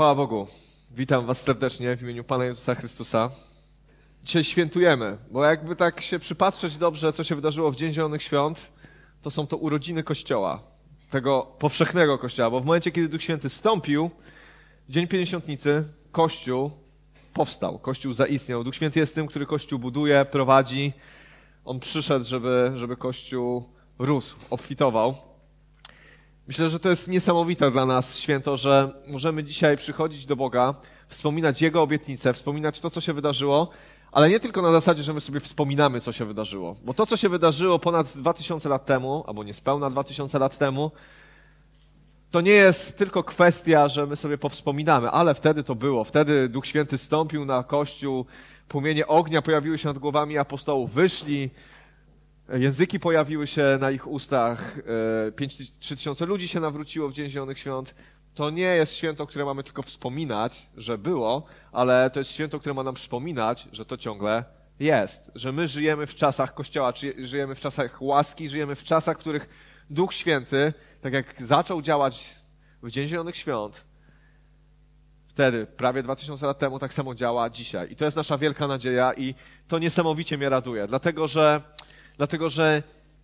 Chwała Bogu. Witam Was serdecznie w imieniu Pana Jezusa Chrystusa. Dzisiaj świętujemy, bo jakby tak się przypatrzeć dobrze, co się wydarzyło w Dzień Zielonych Świąt, to są to urodziny Kościoła, tego powszechnego Kościoła, bo w momencie, kiedy Duch Święty stąpił, Dzień Pięćdziesiątnicy, Kościół powstał, Kościół zaistniał. Duch Święty jest tym, który Kościół buduje, prowadzi. On przyszedł, żeby, żeby Kościół rósł, obfitował. Myślę, że to jest niesamowite dla nas święto, że możemy dzisiaj przychodzić do Boga, wspominać Jego obietnice, wspominać to, co się wydarzyło, ale nie tylko na zasadzie, że my sobie wspominamy, co się wydarzyło. Bo to, co się wydarzyło ponad 2000 lat temu, albo niespełna 2000 lat temu, to nie jest tylko kwestia, że my sobie powspominamy, ale wtedy to było. Wtedy Duch Święty stąpił na Kościół, płomienie ognia pojawiły się nad głowami apostołów, wyszli, Języki pojawiły się na ich ustach, e, trzy tysiące ludzi się nawróciło w Dzień Zielonych Świąt. To nie jest święto, które mamy tylko wspominać, że było, ale to jest święto, które ma nam przypominać, że to ciągle jest. Że my żyjemy w czasach Kościoła, czy żyjemy w czasach łaski, żyjemy w czasach, w których Duch Święty, tak jak zaczął działać w Dzień Zielonych Świąt, wtedy, prawie 2000 lat temu, tak samo działa dzisiaj. I to jest nasza wielka nadzieja i to niesamowicie mnie raduje, dlatego że dlatego że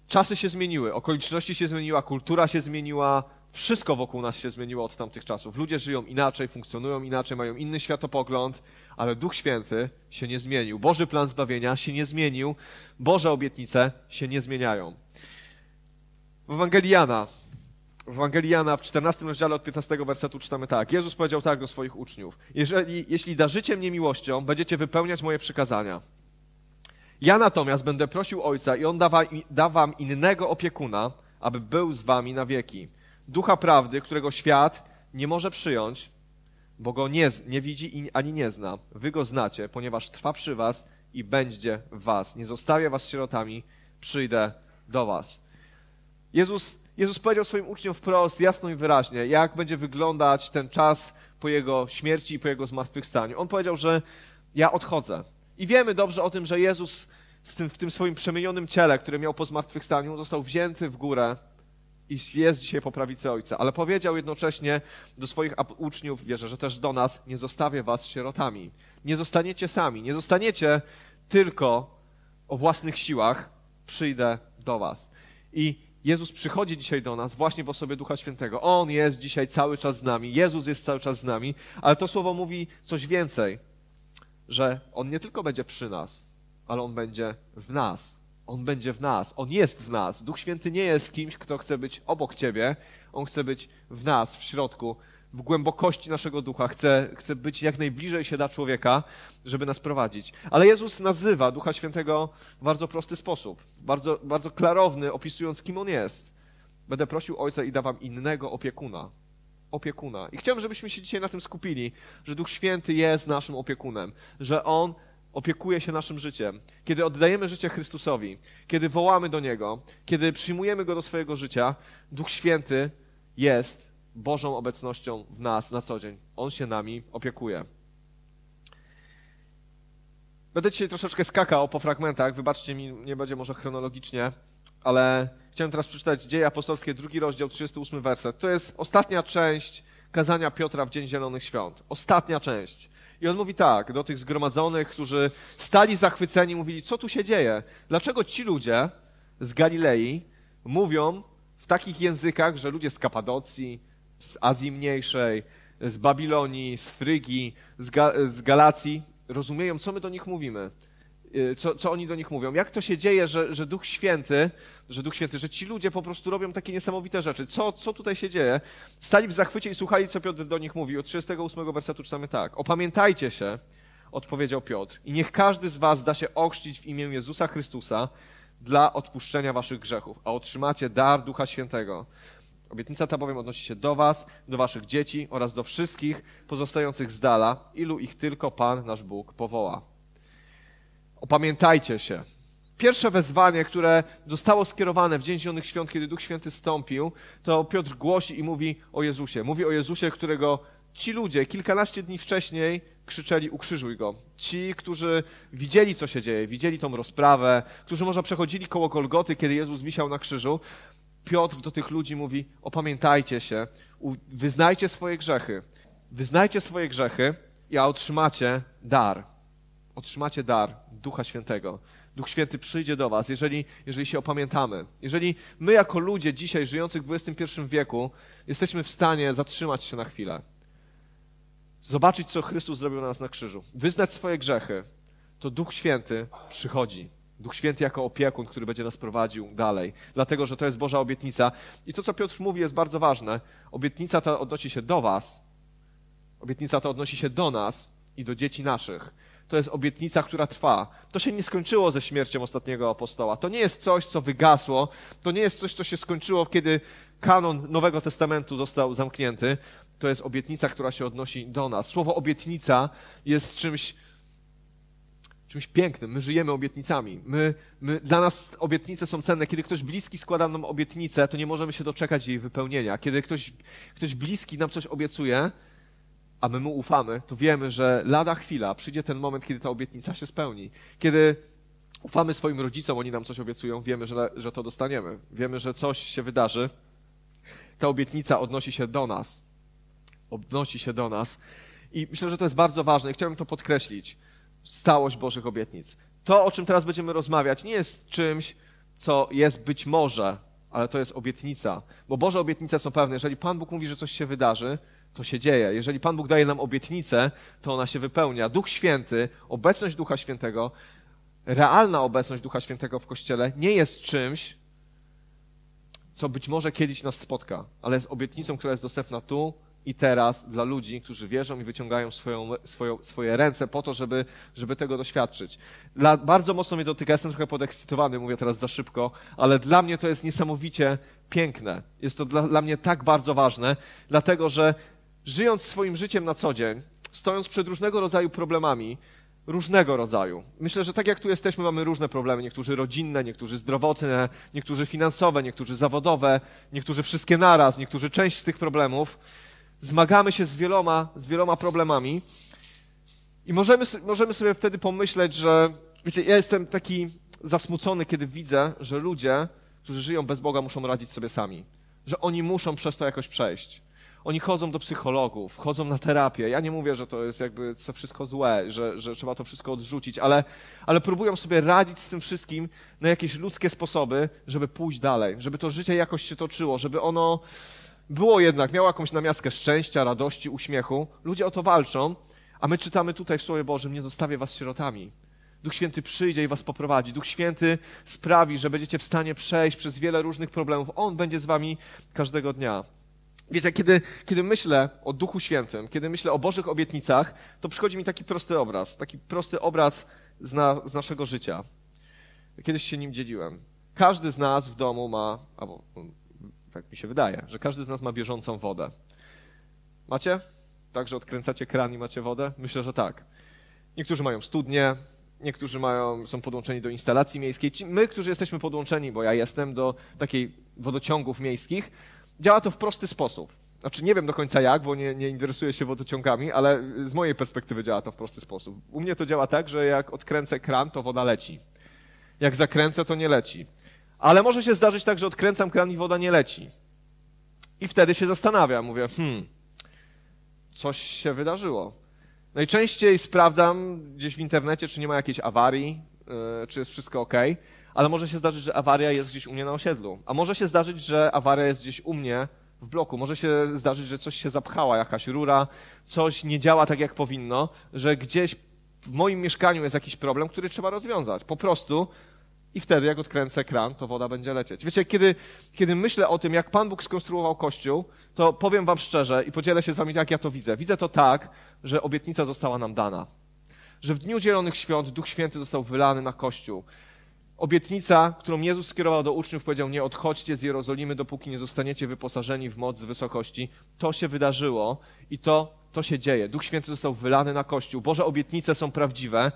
czasy się zmieniły, okoliczności się zmieniła, kultura się zmieniła, wszystko wokół nas się zmieniło od tamtych czasów. Ludzie żyją inaczej, funkcjonują inaczej, mają inny światopogląd, ale Duch Święty się nie zmienił. Boży plan zbawienia się nie zmienił, Boże obietnice się nie zmieniają. W Ewangelii Jana, w Ewangelii Jana w 14 rozdziale od 15 wersetu czytamy tak. Jezus powiedział tak do swoich uczniów. Jeżeli, jeśli darzycie mnie miłością, będziecie wypełniać moje przykazania. Ja natomiast będę prosił Ojca i On da, da wam innego opiekuna, aby był z wami na wieki. Ducha prawdy, którego świat nie może przyjąć, bo go nie, nie widzi ani nie zna. Wy go znacie, ponieważ trwa przy was i będzie w was. Nie zostawię was sierotami, przyjdę do was. Jezus, Jezus powiedział swoim uczniom wprost, jasno i wyraźnie, jak będzie wyglądać ten czas po Jego śmierci i po Jego zmartwychwstaniu. On powiedział, że ja odchodzę. I wiemy dobrze o tym, że Jezus tym, w tym swoim przemienionym ciele, które miał po zmartwychwstaniu, został wzięty w górę i jest dzisiaj po prawicy Ojca. Ale powiedział jednocześnie do swoich uczniów, wierzę, że też do nas, nie zostawię was sierotami. Nie zostaniecie sami, nie zostaniecie tylko o własnych siłach, przyjdę do was. I Jezus przychodzi dzisiaj do nas właśnie w osobie Ducha Świętego. On jest dzisiaj cały czas z nami, Jezus jest cały czas z nami, ale to słowo mówi coś więcej że On nie tylko będzie przy nas, ale On będzie w nas. On będzie w nas. On jest w nas. Duch Święty nie jest kimś, kto chce być obok Ciebie. On chce być w nas, w środku, w głębokości naszego ducha. Chce, chce być jak najbliżej się da człowieka, żeby nas prowadzić. Ale Jezus nazywa Ducha Świętego w bardzo prosty sposób, bardzo, bardzo klarowny, opisując, kim On jest. Będę prosił Ojca i da Wam innego opiekuna, opiekuna. I chciałbym, żebyśmy się dzisiaj na tym skupili, że Duch Święty jest naszym opiekunem, że On opiekuje się naszym życiem. Kiedy oddajemy życie Chrystusowi, kiedy wołamy do Niego, kiedy przyjmujemy Go do swojego życia, Duch Święty jest Bożą obecnością w nas na co dzień. On się nami opiekuje. Będę dzisiaj troszeczkę skakał po fragmentach, wybaczcie mi, nie będzie może chronologicznie, ale Chciałem teraz przeczytać Dzieje Apostolskie, drugi rozdział, 38 werset. To jest ostatnia część kazania Piotra w Dzień Zielonych Świąt. Ostatnia część. I on mówi tak do tych zgromadzonych, którzy stali zachwyceni, mówili, co tu się dzieje? Dlaczego ci ludzie z Galilei mówią w takich językach, że ludzie z Kapadocji, z Azji Mniejszej, z Babilonii, z Frygii, z, Ga z Galacji rozumieją, co my do nich mówimy? Y, co, co oni do nich mówią. Jak to się dzieje, że, że Duch Święty, że Duch Święty, że ci ludzie po prostu robią takie niesamowite rzeczy. Co, co tutaj się dzieje? Stali w zachwycie i słuchali, co Piotr do nich mówi. Od 38 wersetu czytamy tak. Opamiętajcie się, odpowiedział Piotr, i niech każdy z was da się ochrzcić w imię Jezusa Chrystusa dla odpuszczenia waszych grzechów, a otrzymacie dar Ducha Świętego. Obietnica ta bowiem odnosi się do was, do waszych dzieci oraz do wszystkich pozostających z dala, ilu ich tylko Pan, nasz Bóg, powoła. Opamiętajcie się. Pierwsze wezwanie, które zostało skierowane w Dzień Zielonych Świąt, kiedy Duch Święty stąpił, to Piotr głosi i mówi o Jezusie. Mówi o Jezusie, którego ci ludzie kilkanaście dni wcześniej krzyczeli ukrzyżuj go. Ci, którzy widzieli, co się dzieje, widzieli tą rozprawę, którzy może przechodzili koło Golgoty, kiedy Jezus wisiał na krzyżu, Piotr do tych ludzi mówi, opamiętajcie się, wyznajcie swoje grzechy. wyznajcie swoje grzechy i otrzymacie dar. Otrzymacie dar Ducha Świętego. Duch Święty przyjdzie do was, jeżeli, jeżeli się opamiętamy. Jeżeli my jako ludzie dzisiaj żyjących w XXI wieku jesteśmy w stanie zatrzymać się na chwilę, zobaczyć, co Chrystus zrobił na nas na krzyżu, wyznać swoje grzechy, to Duch Święty przychodzi. Duch Święty jako opiekun, który będzie nas prowadził dalej. Dlatego, że to jest Boża obietnica. I to, co Piotr mówi, jest bardzo ważne. Obietnica ta odnosi się do was. Obietnica ta odnosi się do nas i do dzieci naszych. To jest obietnica, która trwa. To się nie skończyło ze śmiercią ostatniego apostoła. To nie jest coś, co wygasło. To nie jest coś, co się skończyło, kiedy kanon Nowego Testamentu został zamknięty. To jest obietnica, która się odnosi do nas. Słowo obietnica jest czymś czymś pięknym. My żyjemy obietnicami. My, my, dla nas obietnice są cenne. Kiedy ktoś bliski składa nam obietnicę, to nie możemy się doczekać jej wypełnienia. Kiedy ktoś, ktoś bliski nam coś obiecuje, a my mu ufamy, to wiemy, że lada chwila przyjdzie ten moment, kiedy ta obietnica się spełni. Kiedy ufamy swoim rodzicom, oni nam coś obiecują, wiemy, że, że to dostaniemy. Wiemy, że coś się wydarzy. Ta obietnica odnosi się do nas. Odnosi się do nas. I myślę, że to jest bardzo ważne i chciałbym to podkreślić stałość Bożych obietnic. To, o czym teraz będziemy rozmawiać, nie jest czymś, co jest być może, ale to jest obietnica. Bo Boże obietnice są pewne. Jeżeli Pan Bóg mówi, że coś się wydarzy, to się dzieje. Jeżeli Pan Bóg daje nam obietnicę, to ona się wypełnia. Duch Święty, obecność Ducha Świętego, realna obecność Ducha Świętego w Kościele nie jest czymś, co być może kiedyś nas spotka, ale jest obietnicą, która jest dostępna tu i teraz dla ludzi, którzy wierzą i wyciągają swoją, swoją, swoje ręce po to, żeby, żeby tego doświadczyć. Dla, bardzo mocno mnie dotyka, jestem trochę podekscytowany, mówię teraz za szybko, ale dla mnie to jest niesamowicie piękne. Jest to dla, dla mnie tak bardzo ważne, dlatego że żyjąc swoim życiem na co dzień, stojąc przed różnego rodzaju problemami, różnego rodzaju. Myślę, że tak jak tu jesteśmy, mamy różne problemy. Niektórzy rodzinne, niektórzy zdrowotne, niektórzy finansowe, niektórzy zawodowe, niektórzy wszystkie naraz, niektórzy część z tych problemów zmagamy się z wieloma, z wieloma problemami i możemy, możemy sobie wtedy pomyśleć, że wiecie, ja jestem taki zasmucony, kiedy widzę, że ludzie, którzy żyją bez Boga, muszą radzić sobie sami. Że oni muszą przez to jakoś przejść. Oni chodzą do psychologów, chodzą na terapię. Ja nie mówię, że to jest jakby co wszystko złe, że, że trzeba to wszystko odrzucić, ale, ale próbują sobie radzić z tym wszystkim na jakieś ludzkie sposoby, żeby pójść dalej, żeby to życie jakoś się toczyło, żeby ono było jednak, miało jakąś namiastkę szczęścia, radości, uśmiechu. Ludzie o to walczą, a my czytamy tutaj w Słowie Bożym, nie zostawię was sierotami. Duch Święty przyjdzie i was poprowadzi. Duch Święty sprawi, że będziecie w stanie przejść przez wiele różnych problemów. On będzie z wami każdego dnia. Wiecie, kiedy, kiedy myślę o Duchu Świętym, kiedy myślę o Bożych obietnicach, to przychodzi mi taki prosty obraz, taki prosty obraz z, na, z naszego życia. Kiedyś się nim dzieliłem. Każdy z nas w domu ma, albo tak mi się wydaje, że każdy z nas ma bieżącą wodę. Macie? Także odkręcacie kran i macie wodę? Myślę, że tak. Niektórzy mają studnie, niektórzy mają, są podłączeni do instalacji miejskiej. My, którzy jesteśmy podłączeni, bo ja jestem do takiej wodociągów miejskich, działa to w prosty sposób. Znaczy nie wiem do końca jak, bo nie, nie interesuję się wodociągami, ale z mojej perspektywy działa to w prosty sposób. U mnie to działa tak, że jak odkręcę kran, to woda leci. Jak zakręcę, to nie leci. Ale może się zdarzyć tak, że odkręcam kran i woda nie leci. I wtedy się zastanawiam, mówię, hmm, coś się wydarzyło. Najczęściej sprawdzam gdzieś w internecie, czy nie ma jakiejś awarii, yy, czy jest wszystko ok, ale może się zdarzyć, że awaria jest gdzieś u mnie na osiedlu. A może się zdarzyć, że awaria jest gdzieś u mnie w bloku. Może się zdarzyć, że coś się zapchała, jakaś rura, coś nie działa tak, jak powinno, że gdzieś w moim mieszkaniu jest jakiś problem, który trzeba rozwiązać. Po prostu i wtedy, jak odkręcę kran, to woda będzie lecieć. Wiecie, kiedy, kiedy myślę o tym, jak Pan Bóg skonstruował Kościół, to powiem Wam szczerze i podzielę się z Wami, jak ja to widzę. Widzę to tak, że obietnica została nam dana. Że w Dniu Zielonych Świąt Duch Święty został wylany na Kościół. Obietnica, którą Jezus skierował do uczniów, powiedział: Nie odchodźcie z Jerozolimy, dopóki nie zostaniecie wyposażeni w moc z wysokości. To się wydarzyło i to, to się dzieje. Duch Święty został wylany na Kościół. Boże obietnice są prawdziwe.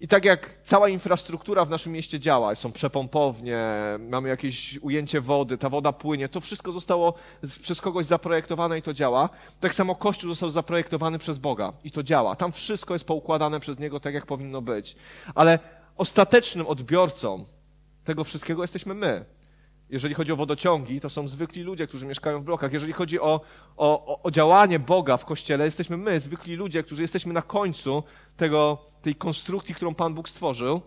I tak jak cała infrastruktura w naszym mieście działa, są przepompownie, mamy jakieś ujęcie wody, ta woda płynie, to wszystko zostało przez kogoś zaprojektowane i to działa. Tak samo Kościół został zaprojektowany przez Boga i to działa. Tam wszystko jest poukładane przez Niego tak, jak powinno być. Ale ostatecznym odbiorcą tego wszystkiego jesteśmy my. Jeżeli chodzi o wodociągi, to są zwykli ludzie, którzy mieszkają w blokach. Jeżeli chodzi o, o, o działanie Boga w kościele, jesteśmy my, zwykli ludzie, którzy jesteśmy na końcu tego, tej konstrukcji, którą Pan Bóg stworzył.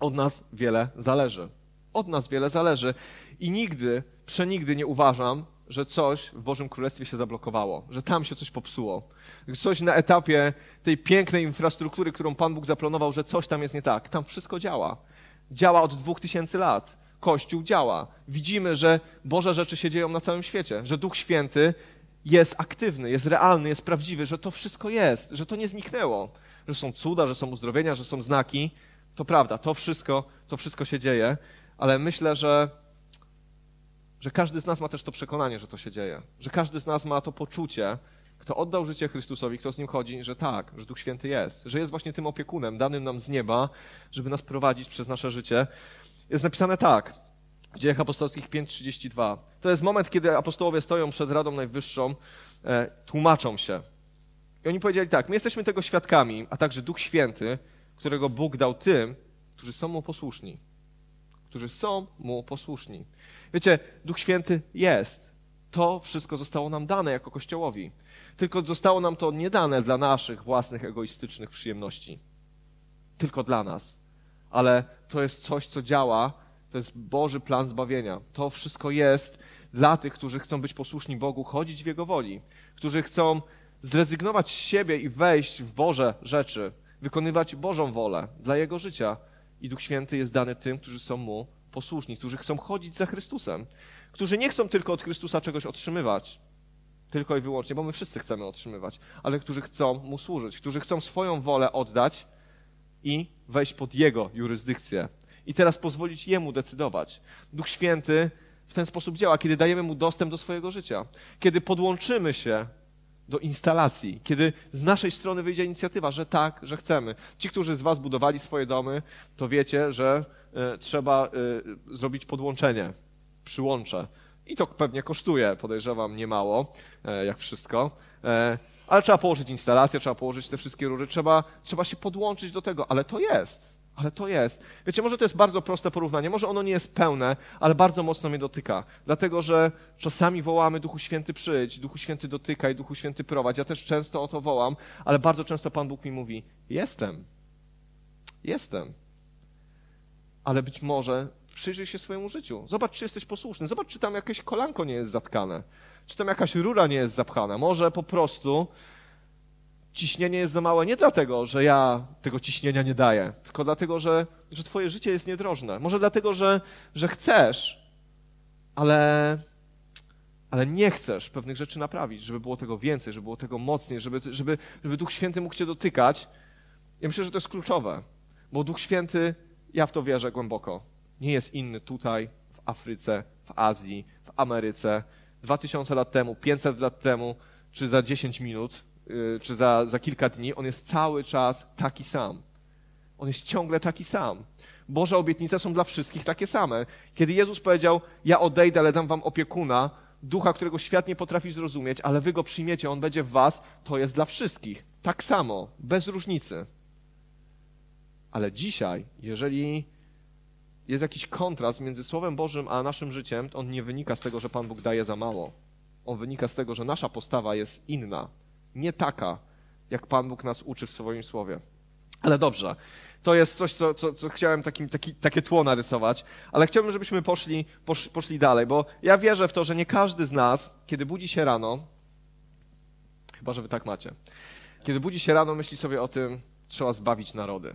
Od nas wiele zależy. Od nas wiele zależy. I nigdy, przenigdy nie uważam, że coś w Bożym Królestwie się zablokowało, że tam się coś popsuło. Coś na etapie tej pięknej infrastruktury, którą Pan Bóg zaplanował, że coś tam jest nie tak. Tam wszystko działa. Działa od dwóch tysięcy lat. Kościół działa. Widzimy, że Boże rzeczy się dzieją na całym świecie, że Duch Święty jest aktywny, jest realny, jest prawdziwy, że to wszystko jest, że to nie zniknęło, że są cuda, że są uzdrowienia, że są znaki. To prawda, to wszystko, to wszystko się dzieje, ale myślę, że że każdy z nas ma też to przekonanie, że to się dzieje, że każdy z nas ma to poczucie, kto oddał życie Chrystusowi, kto z nim chodzi, że tak, że Duch Święty jest, że jest właśnie tym opiekunem danym nam z nieba, żeby nas prowadzić przez nasze życie. Jest napisane tak, w Dziejach Apostolskich 5.32. To jest moment, kiedy apostołowie stoją przed Radą Najwyższą, e, tłumaczą się. I oni powiedzieli tak, my jesteśmy tego świadkami, a także Duch Święty, którego Bóg dał tym, którzy są Mu posłuszni. Którzy są Mu posłuszni. Wiecie, Duch Święty jest. To wszystko zostało nam dane jako Kościołowi. Tylko zostało nam to nie dane dla naszych własnych egoistycznych przyjemności. Tylko dla nas. Ale to jest coś, co działa. To jest Boży plan zbawienia. To wszystko jest dla tych, którzy chcą być posłuszni Bogu, chodzić w Jego woli, którzy chcą zrezygnować z siebie i wejść w Boże rzeczy, wykonywać Bożą wolę dla Jego życia. I Duch Święty jest dany tym, którzy są Mu posłuszni, którzy chcą chodzić za Chrystusem, którzy nie chcą tylko od Chrystusa czegoś otrzymywać, tylko i wyłącznie, bo my wszyscy chcemy otrzymywać, ale którzy chcą Mu służyć, którzy chcą swoją wolę oddać i wejść pod Jego jurysdykcję. I teraz pozwolić Jemu decydować. Duch Święty w ten sposób działa, kiedy dajemy Mu dostęp do swojego życia, kiedy podłączymy się do instalacji, kiedy z naszej strony wyjdzie inicjatywa, że tak, że chcemy. Ci, którzy z Was budowali swoje domy, to wiecie, że trzeba y, zrobić podłączenie, przyłącze. I to pewnie kosztuje, podejrzewam, niemało, y, jak wszystko. Ale trzeba położyć instalację, trzeba położyć te wszystkie rury, trzeba, trzeba się podłączyć do tego, ale to jest ale to jest. Wiecie, może to jest bardzo proste porównanie, może ono nie jest pełne, ale bardzo mocno mnie dotyka. Dlatego, że czasami wołamy Duchu Święty przyjdź, Duchu Święty dotykaj, Duchu Święty prowadź. Ja też często o to wołam, ale bardzo często Pan Bóg mi mówi, jestem. Jestem. Ale być może przyjrzyj się swojemu życiu. Zobacz, czy jesteś posłuszny. Zobacz, czy tam jakieś kolanko nie jest zatkane. Czy tam jakaś rura nie jest zapchana. Może po prostu ciśnienie jest za małe nie dlatego, że ja tego ciśnienia nie daję, tylko dlatego, że, że twoje życie jest niedrożne. Może dlatego, że, że chcesz, ale, ale nie chcesz pewnych rzeczy naprawić, żeby było tego więcej, żeby było tego mocniej, żeby, żeby, żeby Duch Święty mógł cię dotykać. Ja myślę, że to jest kluczowe, bo Duch Święty, ja w to wierzę głęboko, nie jest inny tutaj, w Afryce, w Azji, w Ameryce, dwa tysiące lat temu, 500 lat temu, czy za 10 minut, Y, czy za, za kilka dni, on jest cały czas taki sam. On jest ciągle taki sam. Boże obietnice są dla wszystkich takie same. Kiedy Jezus powiedział, ja odejdę, ale dam wam opiekuna, ducha, którego świat nie potrafi zrozumieć, ale wy go przyjmiecie, on będzie w was, to jest dla wszystkich. Tak samo, bez różnicy. Ale dzisiaj, jeżeli jest jakiś kontrast między Słowem Bożym a naszym życiem, to on nie wynika z tego, że Pan Bóg daje za mało. On wynika z tego, że nasza postawa jest inna nie taka, jak Pan Bóg nas uczy w swoim słowie. Ale dobrze, to jest coś, co, co, co chciałem takim, taki, takie tło narysować, ale chciałbym, żebyśmy poszli, posz, poszli dalej, bo ja wierzę w to, że nie każdy z nas, kiedy budzi się rano, chyba, że wy tak macie, kiedy budzi się rano, myśli sobie o tym, trzeba zbawić narody.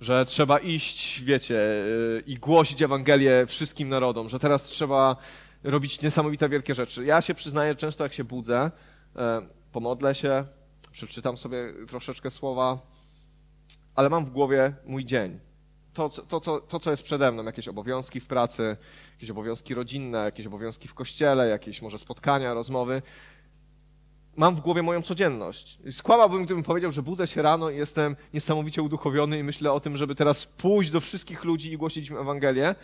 Że trzeba iść, wiecie, yy, i głosić Ewangelię wszystkim narodom, że teraz trzeba robić niesamowite wielkie rzeczy. Ja się przyznaję, często jak się budzę, yy, pomodlę się, przeczytam sobie troszeczkę słowa, ale mam w głowie mój dzień. To, to, to, to, co jest przede mną, jakieś obowiązki w pracy, jakieś obowiązki rodzinne, jakieś obowiązki w kościele, jakieś może spotkania, rozmowy. Mam w głowie moją codzienność. Skłamałbym, gdybym powiedział, że budzę się rano i jestem niesamowicie uduchowiony i myślę o tym, żeby teraz pójść do wszystkich ludzi i głosić im Ewangelię.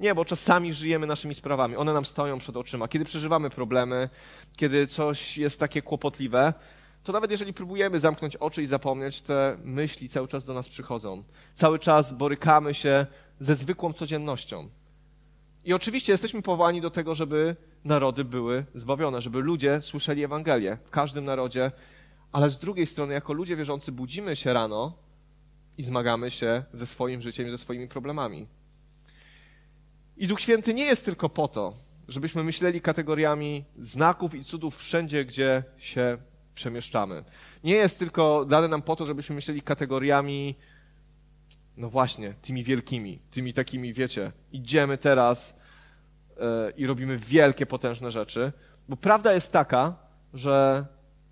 Nie, bo czasami żyjemy naszymi sprawami. One nam stoją przed oczyma. Kiedy przeżywamy problemy, kiedy coś jest takie kłopotliwe, to nawet jeżeli próbujemy zamknąć oczy i zapomnieć, te myśli cały czas do nas przychodzą. Cały czas borykamy się ze zwykłą codziennością. I oczywiście jesteśmy powołani do tego, żeby narody były zbawione, żeby ludzie słyszeli Ewangelię w każdym narodzie, ale z drugiej strony, jako ludzie wierzący, budzimy się rano i zmagamy się ze swoim życiem, ze swoimi problemami. I Duch Święty nie jest tylko po to, żebyśmy myśleli kategoriami znaków i cudów wszędzie, gdzie się przemieszczamy. Nie jest tylko dane nam po to, żebyśmy myśleli kategoriami, no właśnie, tymi wielkimi, tymi takimi, wiecie, idziemy teraz i robimy wielkie, potężne rzeczy, bo prawda jest taka, że,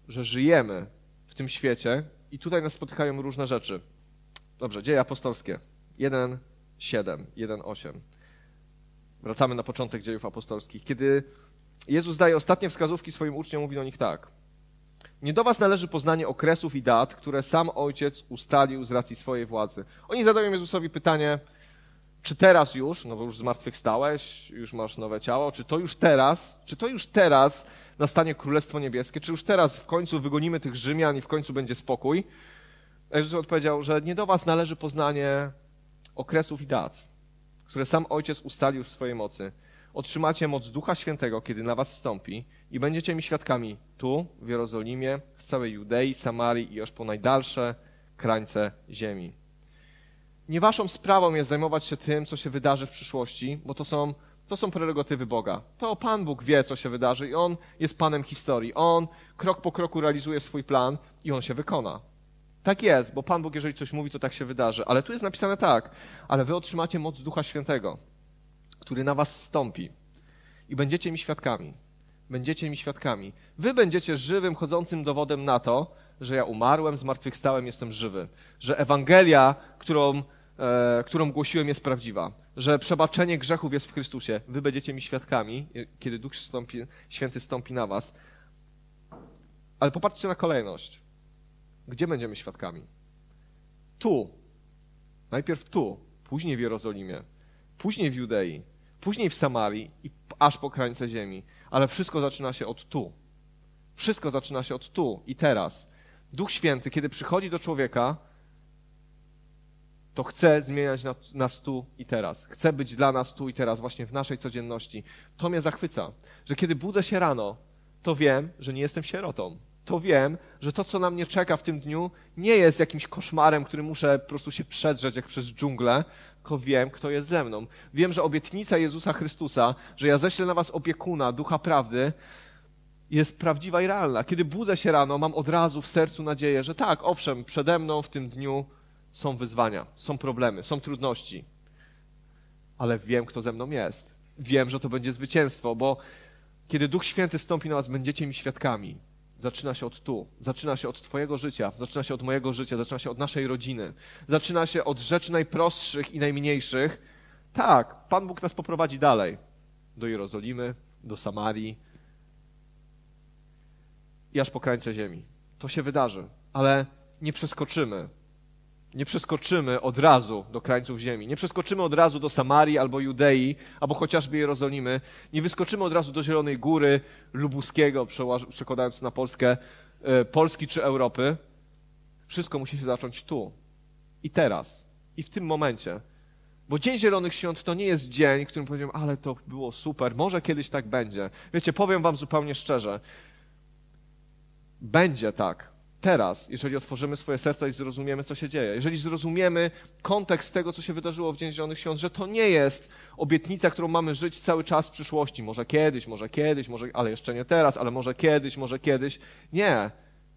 że żyjemy w tym świecie i tutaj nas spotykają różne rzeczy. Dobrze, dzieje apostolskie. 1, 7, 1, 8. Wracamy na początek dziejów apostolskich. Kiedy Jezus daje ostatnie wskazówki swoim uczniom, mówi do nich tak. Nie do was należy poznanie okresów i dat, które sam Ojciec ustalił z racji swojej władzy. Oni zadają Jezusowi pytanie, czy teraz już, no bo już zmartwychwstałeś, już masz nowe ciało, czy to już teraz, czy to już teraz nastanie Królestwo Niebieskie, czy już teraz w końcu wygonimy tych Rzymian i w końcu będzie spokój? A Jezus odpowiedział, że nie do was należy poznanie okresów i dat, które sam Ojciec ustalił w swojej mocy. Otrzymacie moc Ducha Świętego, kiedy na was stąpi i będziecie mi świadkami tu, w Jerozolimie, w całej Judei, Samarii i aż po najdalsze krańce ziemi. Nie waszą sprawą jest zajmować się tym, co się wydarzy w przyszłości, bo to są, to są prerogatywy Boga. To Pan Bóg wie, co się wydarzy i On jest Panem historii. On krok po kroku realizuje swój plan i On się wykona. Tak jest, bo Pan Bóg, jeżeli coś mówi, to tak się wydarzy. Ale tu jest napisane tak, ale wy otrzymacie moc Ducha Świętego, który na was stąpi i będziecie mi świadkami. Będziecie mi świadkami. Wy będziecie żywym, chodzącym dowodem na to, że ja umarłem, zmartwychwstałem, jestem żywy. Że Ewangelia, którą, e, którą głosiłem, jest prawdziwa. Że przebaczenie grzechów jest w Chrystusie. Wy będziecie mi świadkami, kiedy Duch stąpi, Święty stąpi na was. Ale popatrzcie na kolejność. Gdzie będziemy świadkami? Tu. Najpierw tu, później w Jerozolimie, później w Judei, później w Samarii i aż po krańce ziemi. Ale wszystko zaczyna się od tu. Wszystko zaczyna się od tu i teraz. Duch Święty, kiedy przychodzi do człowieka, to chce zmieniać nas tu i teraz. Chce być dla nas tu i teraz, właśnie w naszej codzienności. To mnie zachwyca, że kiedy budzę się rano, to wiem, że nie jestem sierotą to wiem, że to, co na mnie czeka w tym dniu, nie jest jakimś koszmarem, który muszę po prostu się przedrzeć jak przez dżunglę, tylko wiem, kto jest ze mną. Wiem, że obietnica Jezusa Chrystusa, że ja ześlę na was opiekuna, ducha prawdy, jest prawdziwa i realna. Kiedy budzę się rano, mam od razu w sercu nadzieję, że tak, owszem, przede mną w tym dniu są wyzwania, są problemy, są trudności, ale wiem, kto ze mną jest. Wiem, że to będzie zwycięstwo, bo kiedy Duch Święty stąpi na was, będziecie mi świadkami zaczyna się od tu, zaczyna się od Twojego życia, zaczyna się od mojego życia, zaczyna się od naszej rodziny, zaczyna się od rzeczy najprostszych i najmniejszych. Tak, Pan Bóg nas poprowadzi dalej do Jerozolimy, do Samarii i aż po krańce ziemi. To się wydarzy, ale nie przeskoczymy nie przeskoczymy od razu do krańców ziemi, nie przeskoczymy od razu do Samarii albo Judei, albo chociażby Jerozolimy, nie wyskoczymy od razu do Zielonej Góry, Lubuskiego, przekładając na Polskę, e, Polski czy Europy. Wszystko musi się zacząć tu i teraz i w tym momencie. Bo Dzień Zielonych Świąt to nie jest dzień, w którym powiem, ale to było super, może kiedyś tak będzie. Wiecie, powiem wam zupełnie szczerze, będzie tak, teraz, jeżeli otworzymy swoje serca i zrozumiemy, co się dzieje, jeżeli zrozumiemy kontekst tego, co się wydarzyło w Dzień Zielonych Świąt, że to nie jest obietnica, którą mamy żyć cały czas w przyszłości, może kiedyś, może kiedyś, może, ale jeszcze nie teraz, ale może kiedyś, może kiedyś. Nie.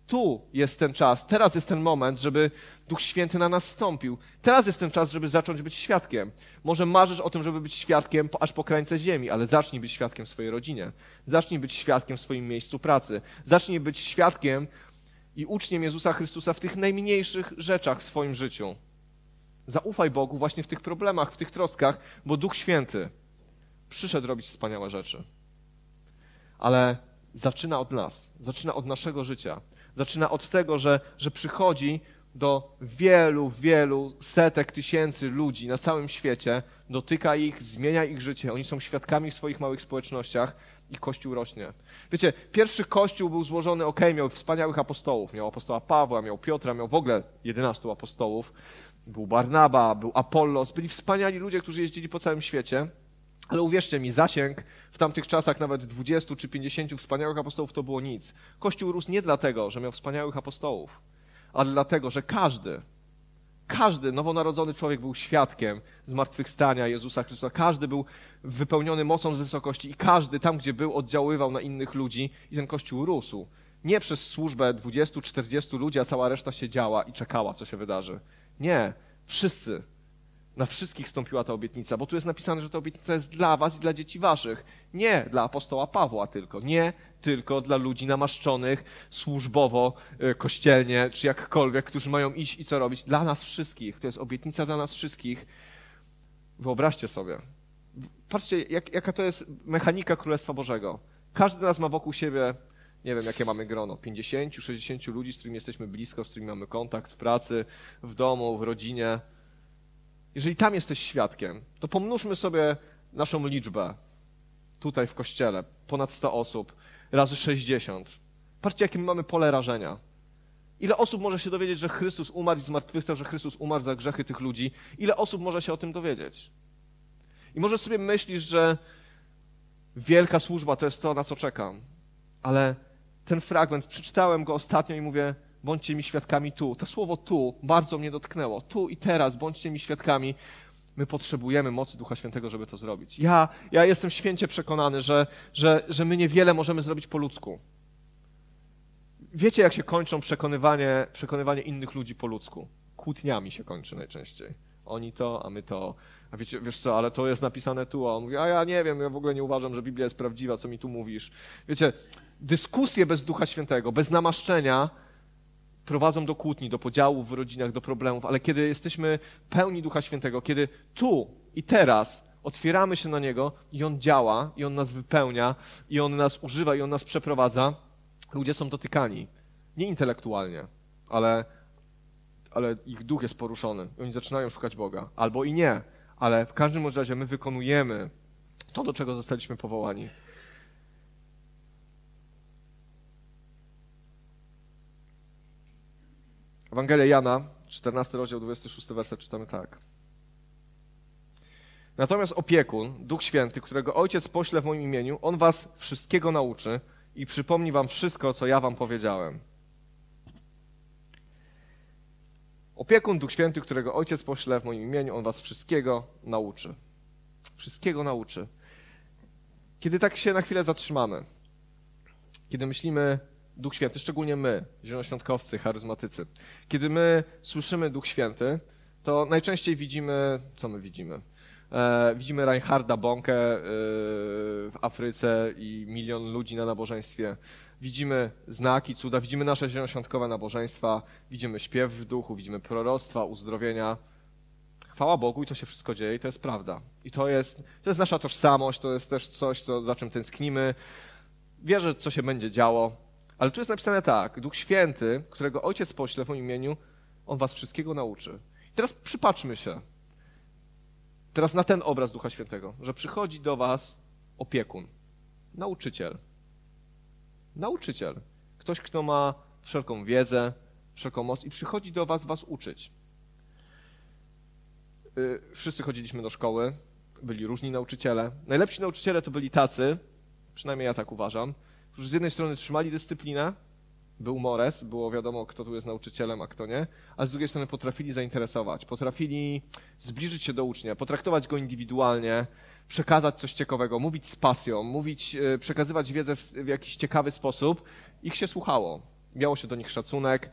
Tu jest ten czas, teraz jest ten moment, żeby Duch Święty na nas stąpił. Teraz jest ten czas, żeby zacząć być świadkiem. Może marzysz o tym, żeby być świadkiem aż po krańce ziemi, ale zacznij być świadkiem w swojej rodzinie. Zacznij być świadkiem w swoim miejscu pracy. Zacznij być świadkiem i uczniem Jezusa Chrystusa w tych najmniejszych rzeczach w swoim życiu. Zaufaj Bogu właśnie w tych problemach, w tych troskach, bo Duch Święty przyszedł robić wspaniałe rzeczy. Ale zaczyna od nas, zaczyna od naszego życia. Zaczyna od tego, że, że przychodzi do wielu, wielu setek tysięcy ludzi na całym świecie, dotyka ich, zmienia ich życie. Oni są świadkami w swoich małych społecznościach i Kościół rośnie. Wiecie, pierwszy Kościół był złożony, ok, miał wspaniałych apostołów. Miał apostoła Pawła, miał Piotra, miał w ogóle 11 apostołów. Był Barnaba, był Apollos, byli wspaniali ludzie, którzy jeździli po całym świecie. Ale uwierzcie mi, zasięg w tamtych czasach nawet 20 czy 50 wspaniałych apostołów to było nic. Kościół rósł nie dlatego, że miał wspaniałych apostołów, ale dlatego, że każdy, każdy nowonarodzony człowiek był świadkiem zmartwychwstania Jezusa Chrystusa. Każdy był wypełniony mocą z wysokości i każdy tam, gdzie był, oddziaływał na innych ludzi i ten Kościół rósł. Nie przez służbę 20-40 ludzi, a cała reszta siedziała i czekała, co się wydarzy. Nie, wszyscy na wszystkich stąpiła ta obietnica, bo tu jest napisane, że ta obietnica jest dla was i dla dzieci waszych. Nie dla apostoła Pawła tylko, nie tylko dla ludzi namaszczonych służbowo, e, kościelnie, czy jakkolwiek, którzy mają iść i co robić. Dla nas wszystkich. To jest obietnica dla nas wszystkich. Wyobraźcie sobie. Patrzcie, jak, jaka to jest mechanika Królestwa Bożego. Każdy z nas ma wokół siebie, nie wiem, jakie mamy grono, 50, 60 ludzi, z którymi jesteśmy blisko, z którymi mamy kontakt w pracy, w domu, w rodzinie. Jeżeli tam jesteś świadkiem, to pomnóżmy sobie naszą liczbę tutaj w kościele, ponad 100 osób, razy 60. Patrzcie, jakie mamy pole rażenia. Ile osób może się dowiedzieć, że Chrystus umarł i zmartwychwstał, że Chrystus umarł za grzechy tych ludzi? Ile osób może się o tym dowiedzieć? I może sobie myślisz, że wielka służba to jest to, na co czekam. Ale ten fragment, przeczytałem go ostatnio i mówię, bądźcie mi świadkami tu. To słowo tu bardzo mnie dotknęło. Tu i teraz bądźcie mi świadkami. My potrzebujemy mocy Ducha Świętego, żeby to zrobić. Ja, ja jestem święcie przekonany, że, że, że my niewiele możemy zrobić po ludzku. Wiecie, jak się kończą przekonywanie, przekonywanie innych ludzi po ludzku? Kłótniami się kończy najczęściej. Oni to, a my to. A wiecie, wiesz co, ale to jest napisane tu, a on mówi, a ja nie wiem, ja w ogóle nie uważam, że Biblia jest prawdziwa, co mi tu mówisz. Wiecie, dyskusje bez Ducha Świętego, bez namaszczenia prowadzą do kłótni, do podziałów w rodzinach, do problemów, ale kiedy jesteśmy pełni Ducha Świętego, kiedy tu i teraz otwieramy się na Niego i On działa, i On nas wypełnia, i On nas używa, i On nas przeprowadza, ludzie są dotykani. Nie intelektualnie, ale, ale ich duch jest poruszony. I oni zaczynają szukać Boga. Albo i nie, ale w każdym razie my wykonujemy to, do czego zostaliśmy powołani. Ewangelia Jana, 14 rozdział, 26 werset czytamy tak. Natomiast opiekun, Duch Święty, którego Ojciec pośle w moim imieniu, On was wszystkiego nauczy i przypomni wam wszystko, co ja wam powiedziałem. Opiekun, Duch Święty, którego Ojciec pośle w moim imieniu, On was wszystkiego nauczy. Wszystkiego nauczy. Kiedy tak się na chwilę zatrzymamy, kiedy myślimy, Duch Święty, szczególnie my, zielonoświątkowcy, charyzmatycy. Kiedy my słyszymy Duch Święty, to najczęściej widzimy, co my widzimy? E, widzimy Reinharda Bonkę e, w Afryce i milion ludzi na nabożeństwie. Widzimy znaki, cuda, widzimy nasze zielonoświątkowe nabożeństwa, widzimy śpiew w duchu, widzimy proroctwa, uzdrowienia. Chwała Bogu i to się wszystko dzieje i to jest prawda. I to jest, to jest nasza tożsamość, to jest też coś, co, za czym tęsknimy. Wierzę, co się będzie działo. Ale tu jest napisane tak, Duch Święty, którego Ojciec pośle w moim imieniu, On was wszystkiego nauczy. I teraz przypatrzmy się teraz na ten obraz Ducha Świętego, że przychodzi do was opiekun, nauczyciel. Nauczyciel. Ktoś, kto ma wszelką wiedzę, wszelką moc i przychodzi do was was uczyć. Y, wszyscy chodziliśmy do szkoły, byli różni nauczyciele. Najlepsi nauczyciele to byli tacy, przynajmniej ja tak uważam, którzy z jednej strony trzymali dyscyplinę, był Mores, było wiadomo, kto tu jest nauczycielem, a kto nie, ale z drugiej strony potrafili zainteresować, potrafili zbliżyć się do ucznia, potraktować go indywidualnie, przekazać coś ciekawego, mówić z pasją, mówić, e, przekazywać wiedzę w, w jakiś ciekawy sposób. Ich się słuchało, miało się do nich szacunek